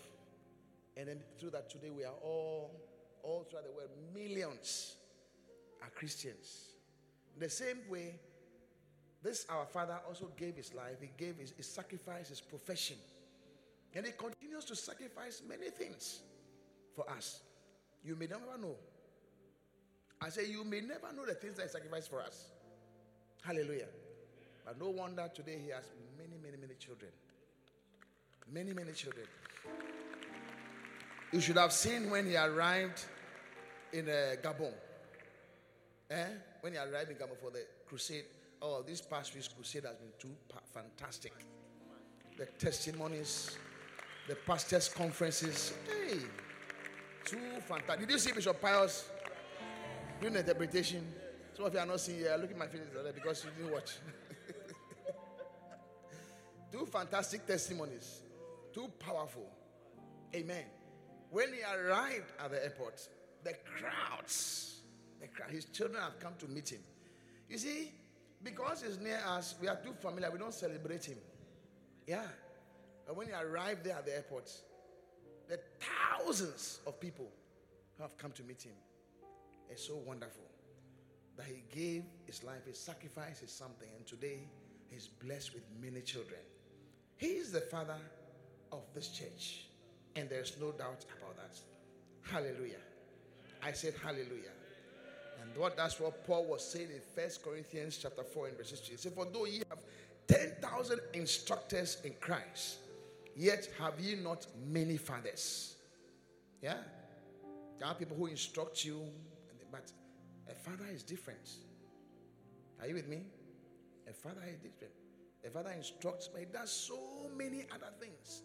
and then through that today we are all, all throughout the world, millions are Christians. The same way, this our father also gave his life, he gave his, his sacrifice, his profession. And he continues to sacrifice many things for us. You may never know. I say, you may never know the things that he sacrificed for us. Hallelujah. But no wonder today he has many, many, many children. Many, many children. You should have seen when he arrived in uh, Gabon. Eh? When he arrived in Gabon for the crusade. Oh, this past week's crusade has been too fantastic. The testimonies, the pastors' conferences. Hey, too fantastic. Did you see Bishop Pius doing the interpretation? Some of you are not seeing here. Look at my feelings because you didn't watch. (laughs) Two fantastic testimonies. Too powerful. Amen. When he arrived at the airport, the crowds, the crowd, his children have come to meet him. You see, because he's near us, we are too familiar. We don't celebrate him. Yeah. But when he arrived there at the airport, the thousands of people who have come to meet him. It's so wonderful that he gave his life, his sacrifice is something, and today he's blessed with many children. He is the father of this church, and there's no doubt about that. Hallelujah. I said hallelujah. What that's what Paul was saying in First Corinthians chapter 4 and verses 3. He said, For though ye have 10,000 instructors in Christ, yet have ye not many fathers. Yeah? There are people who instruct you, but a father is different. Are you with me? A father is different. A father instructs, but he does so many other things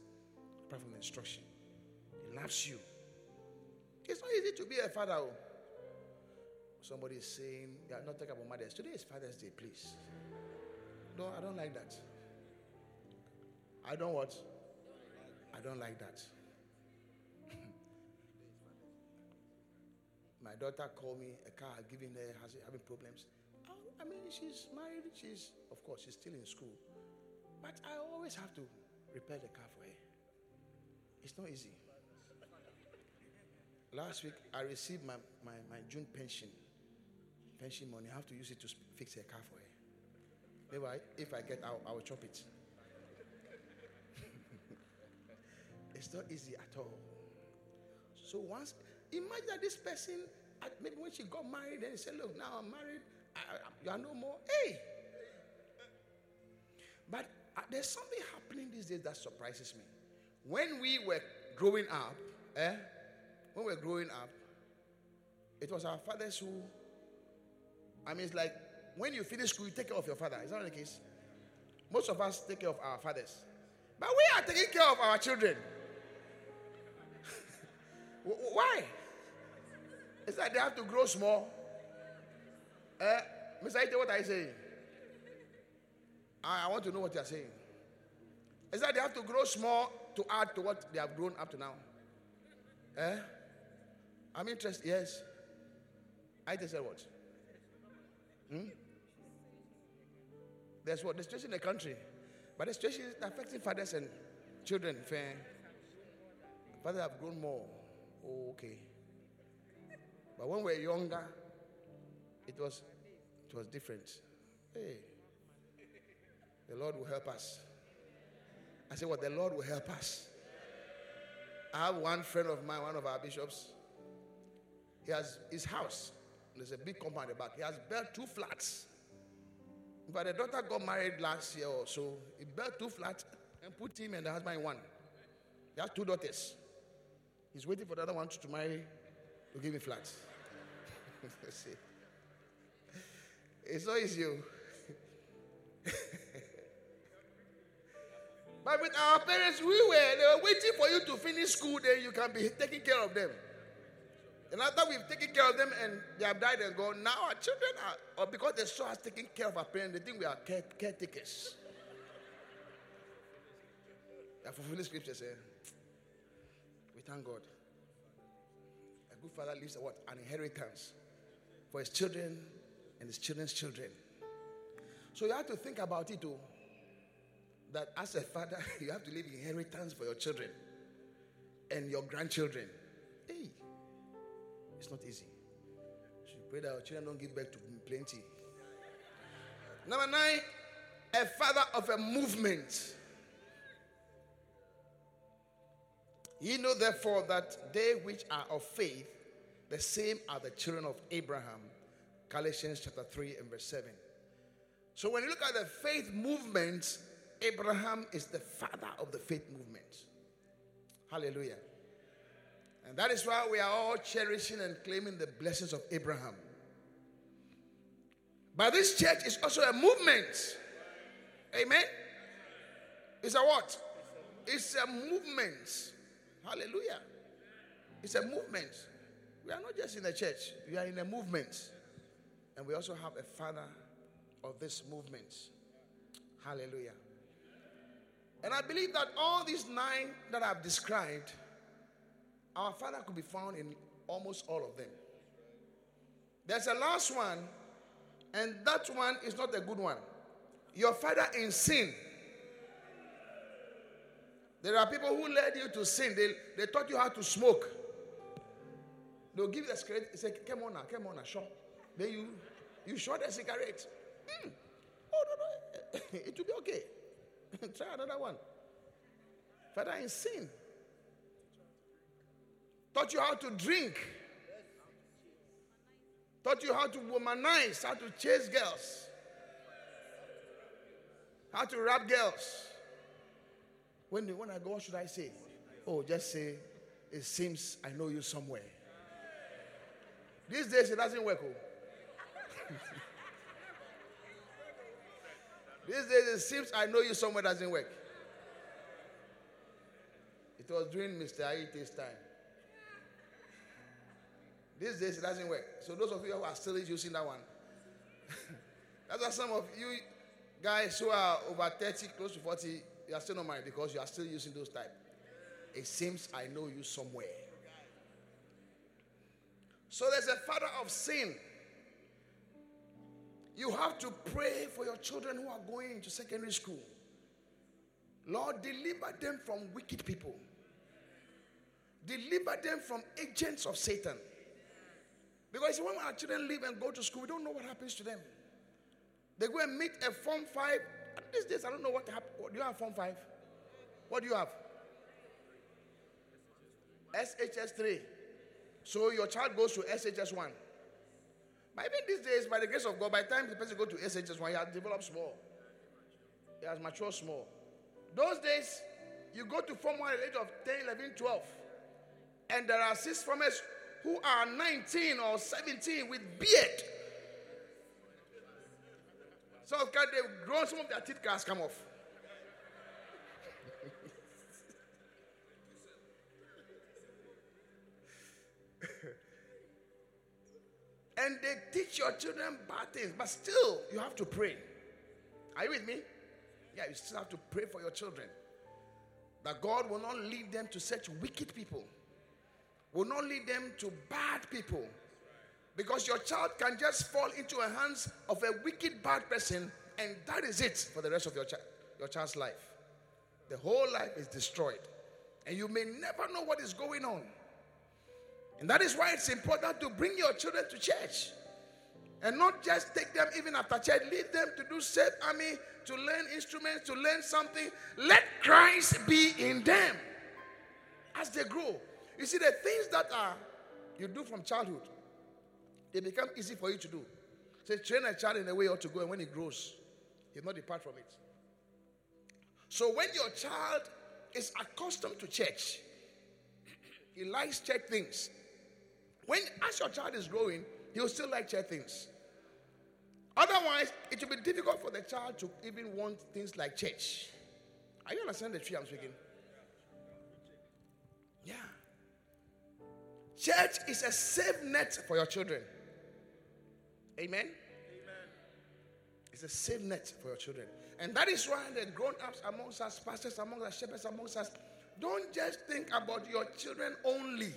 apart from the instruction. He loves you. It's not easy to be a father. Oh. Somebody is saying, are not talking about mothers. Today is Father's Day, please. No, I don't like that. I don't what? I don't like that. (laughs) My daughter called me, a car giving her, has having problems. Um, I mean, she's married, she's, of course, she's still in school. But I always have to repair the car for her. It's not easy. Last week, I received my, my, my June pension. Pension money. I have to use it to fix a car for her. I, if I get out, I will chop it. (laughs) it's not easy at all. So once, imagine that this person, maybe when she got married, then he said, Look, now I'm married, you are no more. Hey! But uh, there's something happening these days that surprises me. When we were growing up, eh? When we were growing up, it was our fathers who, I mean, it's like when you finish school, you take care of your father. Is that the case? Most of us take care of our fathers. But we are taking care of our children. (laughs) Why? It's like they have to grow small. Eh? Mr. Ite, what are you saying? I, I want to know what you're saying. Is that they have to grow small to add to what they have grown up to now? Eh? I'm interested. Yes. I just said what? Hmm? There's what? The situation in the country. But the situation is affecting fathers and children. Fair. Fathers have grown more. Oh, okay. But when we were younger, it was it was different. Hey. The Lord will help us. I said, Well, the Lord will help us. I have one friend of mine, one of our bishops. He has his house. There's a big compound at the back. He has built two flats. But the daughter got married last year or so. He built two flats and put him and the husband in one. He has two daughters. He's waiting for the other one to marry to give him flats. (laughs) See. It's not easy. Oh. (laughs) but with our parents, we were they were waiting for you to finish school, then you can be taking care of them. And after we've taken care of them and they have died and gone, now our children are, or because they saw us taking care of our parents, they think we are care, caretakers. They are fulfilling scripture saying, eh? we thank God. A good father leaves a what? An inheritance for his children and his children's children. So you have to think about it too. That as a father, (laughs) you have to leave inheritance for your children and your grandchildren. Hey, it's not easy. So you pray that our children don't give back to plenty. Number nine, a father of a movement. Ye know therefore that they which are of faith, the same are the children of Abraham. Galatians chapter 3 and verse 7. So when you look at the faith movement, Abraham is the father of the faith movement. Hallelujah. And that is why we are all cherishing and claiming the blessings of Abraham. But this church is also a movement. Amen. It's a what? It's a movement. Hallelujah. It's a movement. We are not just in a church, we are in a movement. And we also have a father of this movement. Hallelujah. And I believe that all these nine that I've described, our father could be found in almost all of them. There's a last one, and that one is not a good one. Your father in sin. There are people who led you to sin. They, they taught you how to smoke. They'll give you a cigarette. Say, come on now, come on now, sure. Then you you shot a cigarette. Mm. Oh no, no. (laughs) it will be okay. (laughs) Try another one. Father in sin. Taught you how to drink. Taught you how to womanize, how to chase girls. How to rap girls. When, when I go, what should I say? Oh, just say, it seems I know you somewhere. These days it doesn't work. Oh. (laughs) These days it seems I know you somewhere doesn't work. It was during Mr. Aite's time. These days it doesn't work. So those of you who are still using that one, (laughs) that's why some of you guys who are over 30, close to 40, you are still not married because you are still using those type. It seems I know you somewhere. So there's a father of sin. You have to pray for your children who are going to secondary school. Lord, deliver them from wicked people. Deliver them from agents of Satan. Because when our children leave and go to school, we don't know what happens to them. They go and meet a Form 5. These days, I don't know what happened. Do you have Form 5? What do you have? SHS 3. So your child goes to SHS 1. But even these days, by the grace of God, by the time the person goes to SHS 1, he has developed small. He has matured small. Those days, you go to Form 1 at the age of 10, 11, 12. And there are six formers who are 19 or 17 with beard. So they've grown, some of their teeth has come off. (laughs) and they teach your children bad things, but still you have to pray. Are you with me? Yeah, you still have to pray for your children. That God will not lead them to such wicked people, will not lead them to bad people. Because your child can just fall into the hands of a wicked, bad person, and that is it for the rest of your, chi- your child's life. The whole life is destroyed, and you may never know what is going on. And that is why it's important to bring your children to church. And not just take them even after church, lead them to do safe army, to learn instruments, to learn something. Let Christ be in them as they grow. You see, the things that are you do from childhood, they become easy for you to do. Say, train a child in the way he ought to go, and when he grows, he'll not depart from it. So when your child is accustomed to church, (clears throat) he likes church things. When as your child is growing, he'll still like church things. Otherwise, it will be difficult for the child to even want things like church. Are you understand the tree I'm speaking? Yeah. Church is a safe net for your children. Amen. It's a safe net for your children. And that is why the grown ups amongst us, pastors amongst us, shepherds amongst us, don't just think about your children only.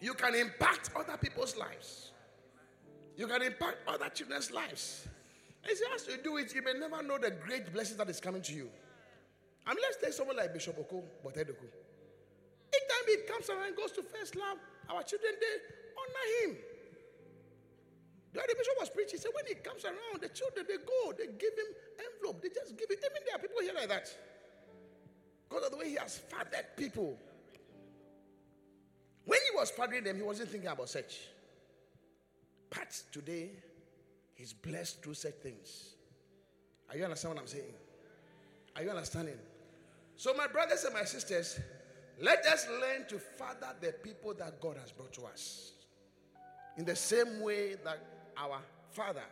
You can impact other people's lives. You can impact other children's lives. Just to do it, you may never know the great blessing that is coming to you. I mean, let's take someone like Bishop Oko Botedoku. Each time he comes around and goes to First Love, our children, they honor him. The other bishop was preaching. He said, when he comes around, the children, they go, they give him envelope. They just give it. Even there are people here like that. Because of the way he has fathered people. When he was fathering them, he wasn't thinking about such. But today, he's blessed through such things. Are you understanding what I'm saying? Are you understanding? So, my brothers and my sisters, let us learn to father the people that God has brought to us. In the same way that our father,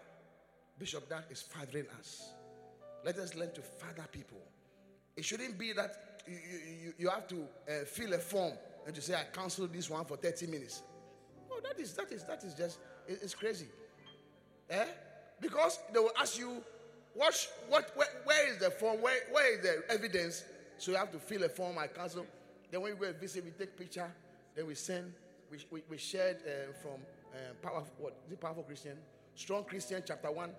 Bishop Dag, is fathering us. Let us learn to father people. It shouldn't be that you, you, you have to uh, fill a form and to say, I cancel this one for 30 minutes. Oh, that is, that is, that is just, it's crazy. Eh? Because they will ask you, what, what, where, where is the form? Where, where is the evidence? So you have to fill a form, I cancel. Then when we go and visit, we take picture, then we send, we, we, we shared uh, from uh, powerful, what it, powerful Christian, strong Christian, chapter one.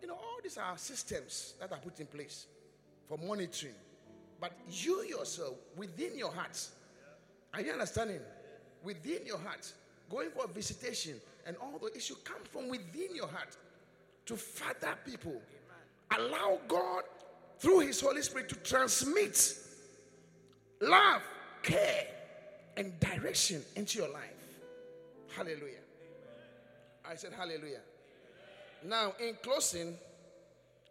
You know, all these are systems that are put in place for monitoring. But you yourself, within your heart, are you understanding? Within your heart, going for visitation and all the issue come from within your heart to father people. Allow God through His Holy Spirit to transmit love, care, and direction into your life. Hallelujah. I said, Hallelujah. Now, in closing,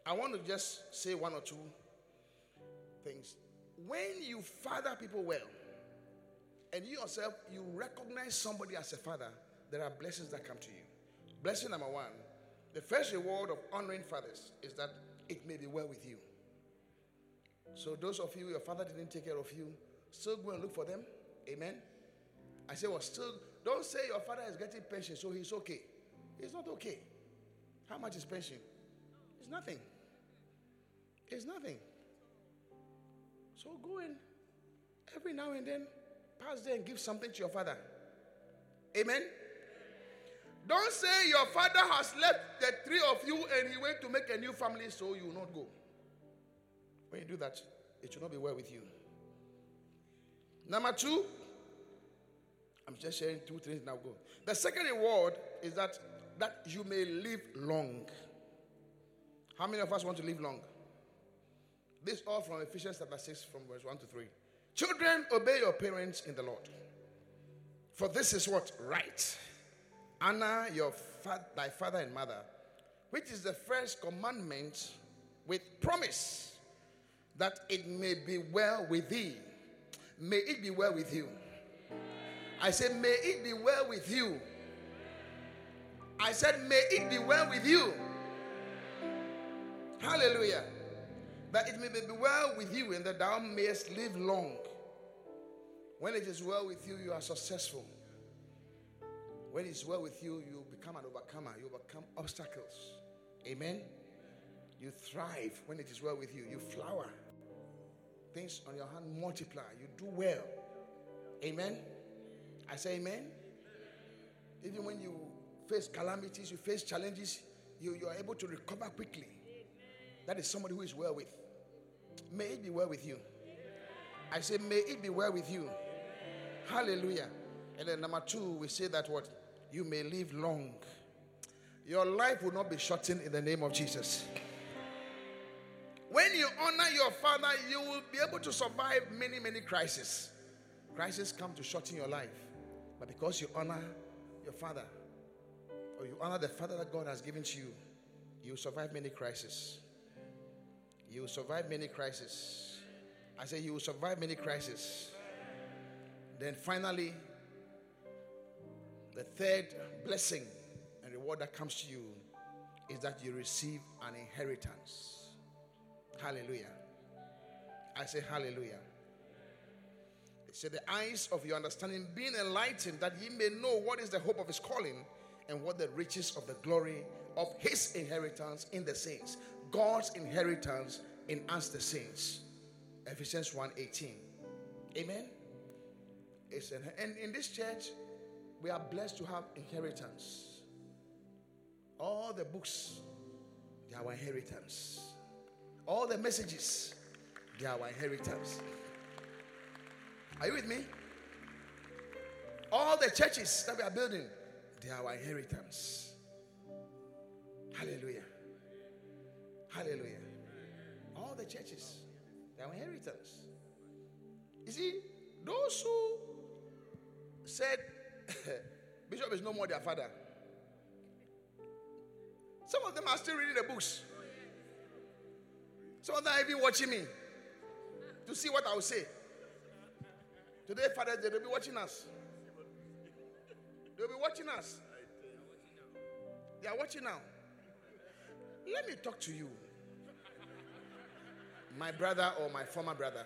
I want to just say one or two things. When you father people well, and you yourself, you recognize somebody as a father, there are blessings that come to you. Blessing number one the first reward of honoring fathers is that it may be well with you. So, those of you, your father didn't take care of you, still go and look for them. Amen. I say, well, still, don't say your father is getting pension, so he's okay. It's not okay. How much is pension? It's nothing. It's nothing. So go in every now and then, pass there and give something to your father. Amen. Don't say your father has left the three of you and he went to make a new family, so you will not go. When you do that, it should not be well with you. Number two, I'm just sharing two things now. Go. The second reward is that that you may live long. How many of us want to live long? This all from Ephesians chapter 6, from verse 1 to 3. Children, obey your parents in the Lord. For this is what? Right. Honor your fa- thy father and mother, which is the first commandment with promise that it may be well with thee. May it be well with you. I said, may it be well with you I said, May it be well with you. Hallelujah. That it may be well with you and that thou mayest live long. When it is well with you, you are successful. When it's well with you, you become an overcomer. You overcome obstacles. Amen. You thrive when it is well with you. You flower. Things on your hand multiply. You do well. Amen. I say amen. Even when you face calamities, you face challenges, you, you are able to recover quickly. That is somebody who is well with. May it be well with you. I say, may it be well with you. Hallelujah. And then number two, we say that what? You may live long. Your life will not be shortened in the name of Jesus. When you honor your father, you will be able to survive many, many crises. Crises come to shorten your life. But because you honor your father, or you honor the Father that God has given to you, you will survive many crises. You will survive many crises. I say you will survive many crises. Then finally, the third blessing and reward that comes to you is that you receive an inheritance. Hallelujah. I say hallelujah. So the eyes of your understanding being enlightened, that ye may know what is the hope of his calling and what the riches of the glory of his inheritance in the saints. God's inheritance in us the saints. Ephesians 1:18. Amen. It's an, and in this church, we are blessed to have inheritance. All the books, they are our inheritance. All the messages, they are our inheritance. Are you with me? All the churches that we are building, they are our inheritance. Hallelujah. Hallelujah. All the churches, they are inheritance. You see, those who said (laughs) Bishop is no more their father, some of them are still reading the books. Some of them are even watching me to see what I will say. Today, Father, they will be watching us. They'll be watching us. They are watching now. Let me talk to you, my brother or my former brother.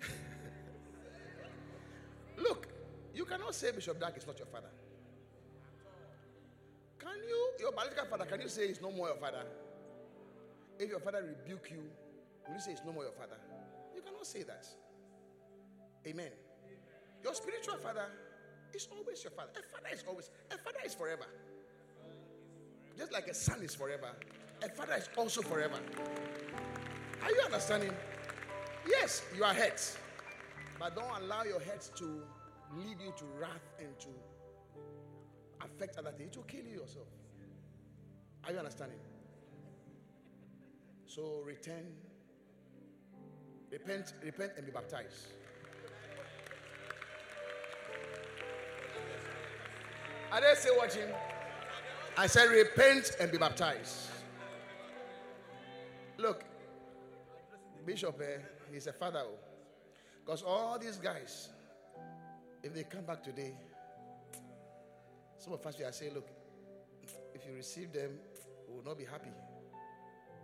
(laughs) Look, you cannot say Bishop Dag is not your father. Can you, your biological father, can you say he's no more your father? If your father rebuke you, will you say he's no more your father? You cannot say that. Amen. Your spiritual father is always your father. A father is always, a father is forever. Just like a son is forever, a father is also forever. Are you understanding? Yes, you are hurt. But don't allow your hurt to lead you to wrath and to affect other things. It will kill you yourself. Are you understanding? So return, repent, repent, and be baptized. Are they still watching? I said, repent and be baptized. Look, Bishop, eh, he's a father. Because all these guys, if they come back today, some of us we are saying, look, if you receive them, we will not be happy.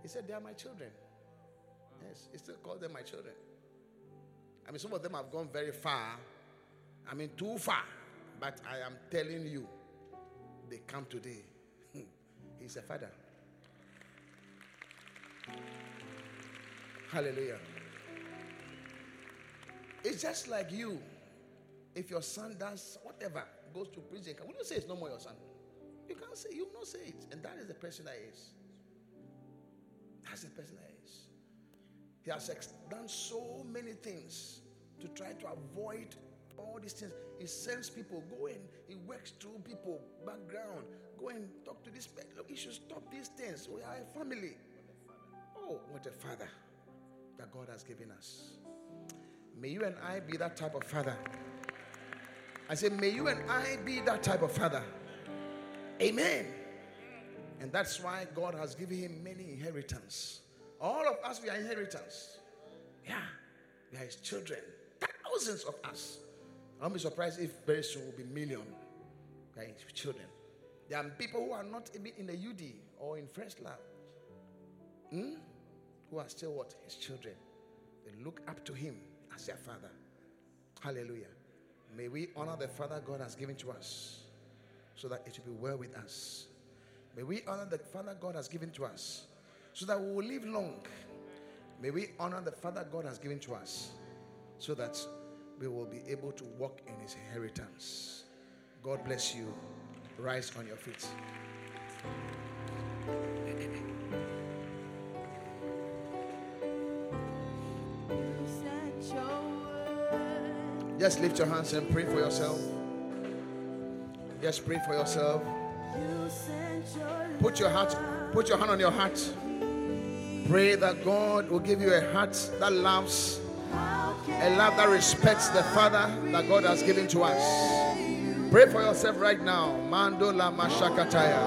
He said, they are my children. Yes, he still calls them my children. I mean, some of them have gone very far. I mean, too far. But I am telling you, they come today. (laughs) He's a father. Hallelujah. It's just like you. If your son does whatever, goes to prison, will you say it's no more your son? You can't say, you will not say it. And that is the person that is. That's the person is. He has done so many things to try to avoid all these things. He sends people, go in, he works through people, background, go and talk to this person. Look, you should stop these things. We are a family. Oh, what a father that God has given us. May you and I be that type of father. I say, may you and I be that type of father. Amen. And that's why God has given him many inheritance. All of us, we are inheritance. Yeah, we are his children. Thousands of us. I'll be surprised if very soon will be million. His children. There are people who are not even in the UD or in Fresh Lab. Hmm? Who are still what? His children. They look up to him as their father. Hallelujah. May we honor the Father God has given to us so that it will be well with us. May we honor the Father God has given to us so that we will live long. May we honor the Father God has given to us so that we will be able to walk in His inheritance. God bless you. Rise on your feet. Just lift your hands and pray for yourself. Just pray for yourself. Put your heart, put your hand on your heart. Pray that God will give you a heart that loves, a love that respects the Father that God has given to us. Pray for yourself right now. Mandola mashakataya.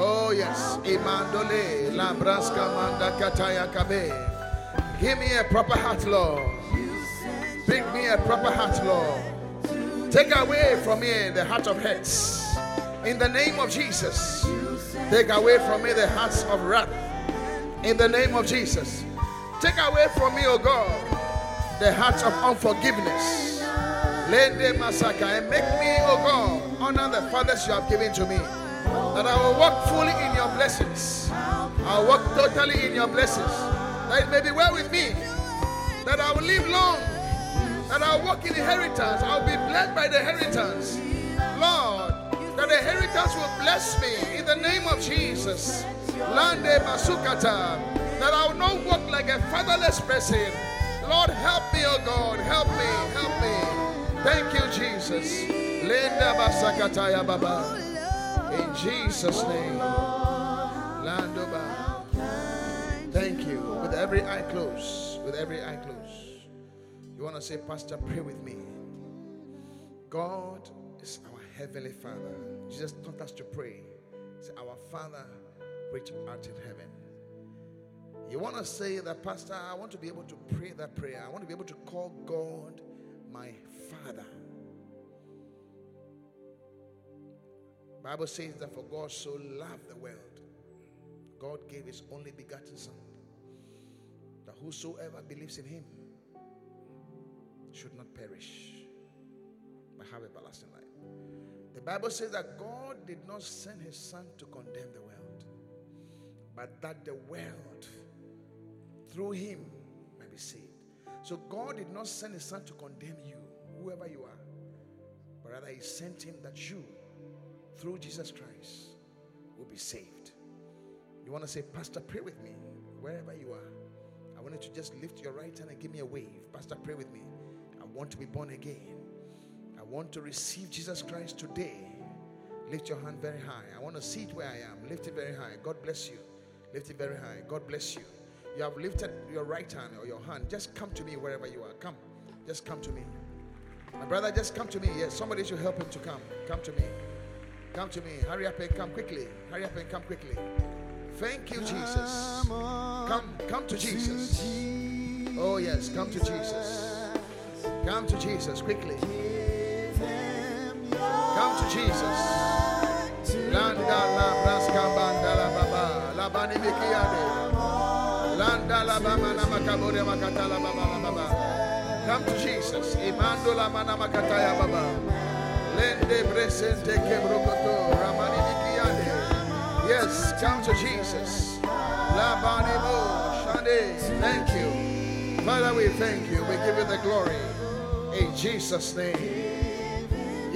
Oh yes, Imandole Lambraska Mandakataya Kabe. Give me a proper heart, Lord. Bring me a proper heart, Lord. Take away from me the heart of hate. In the name of Jesus. Take away from me the hearts of wrath. In the name of Jesus. Take away from me, O God, the hearts of unforgiveness. Lende Masaka, and make me, O God, honor the fathers you have given to me. That I will walk fully in your blessings. I'll walk totally in your blessings. That it may be well with me. That I will live long. That I'll walk in inheritance. I'll be blessed by the inheritance. Lord, that the inheritance will bless me in the name of Jesus. Lande Masukata. That I will not walk like a fatherless person. Lord, help me, oh God. Help me. Help me. Thank you, Jesus. Linda Basakataya Baba. In Jesus' name. Landoba. Thank you. With every eye closed. With every eye closed. You want to say, Pastor, pray with me. God is our heavenly Father. Jesus taught us to pray. Say, Our Father, which art in heaven. You want to say that, Pastor, I want to be able to pray that prayer. I want to be able to call God my Father. Bible says that for God so loved the world, God gave his only begotten Son, that whosoever believes in him should not perish, but have everlasting life. Bible says that God did not send his Son to condemn the world, but that the world through him might be saved. So God did not send his Son to condemn you, whoever you are, but rather he sent him that you, through Jesus Christ, will be saved. You want to say, Pastor, pray with me, wherever you are. I want you to just lift your right hand and give me a wave. Pastor, pray with me. I want to be born again. Want to receive Jesus Christ today. Lift your hand very high. I want to see it where I am. Lift it very high. God bless you. Lift it very high. God bless you. You have lifted your right hand or your hand. Just come to me wherever you are. Come. Just come to me. My brother, just come to me. Yes, somebody should help him to come. Come to me. Come to me. Hurry up and come quickly. Hurry up and come quickly. Thank you, Jesus. Come, come to Jesus. Oh, yes, come to Jesus. Come to Jesus quickly. Come to Jesus. Landa la braska banda la baba. La bani bikiade. Landa la bama na makabore makata la baba la baba. Come to Jesus. Imando la mana makataya baba. Lende presente kebrokoto. Ramani bikiade. Yes, come to Jesus. La bani mo. Shande. Thank you. Father, we thank you. We give you the glory. In Jesus' name.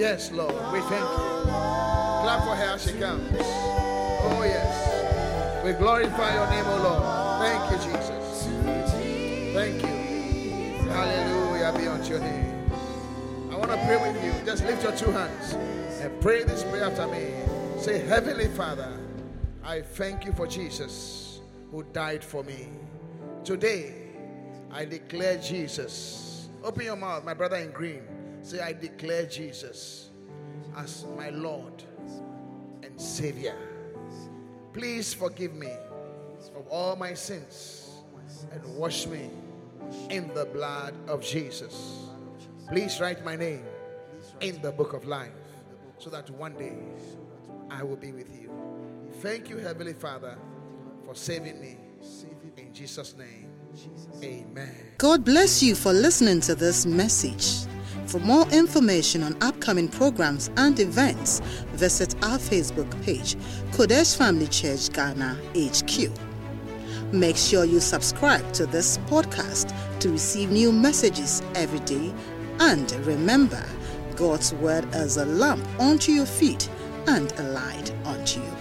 Yes, Lord, we thank you. Clap for her as she comes. Oh, yes. We glorify your name, oh Lord. Thank you, Jesus. Thank you. Hallelujah be unto your name. I want to pray with you. Just lift your two hands and pray this prayer after me. Say, Heavenly Father, I thank you for Jesus who died for me. Today, I declare Jesus. Open your mouth, my brother in green. Say, I declare Jesus as my Lord and Savior. Please forgive me of all my sins and wash me in the blood of Jesus. Please write my name in the book of life so that one day I will be with you. Thank you, Heavenly Father, for saving me. In Jesus' name, amen. God bless you for listening to this message. For more information on upcoming programs and events, visit our Facebook page, Qodesh Family Church Ghana HQ. Make sure you subscribe to this podcast to receive new messages every day. And remember, God's word is a lamp unto your feet and a light unto path.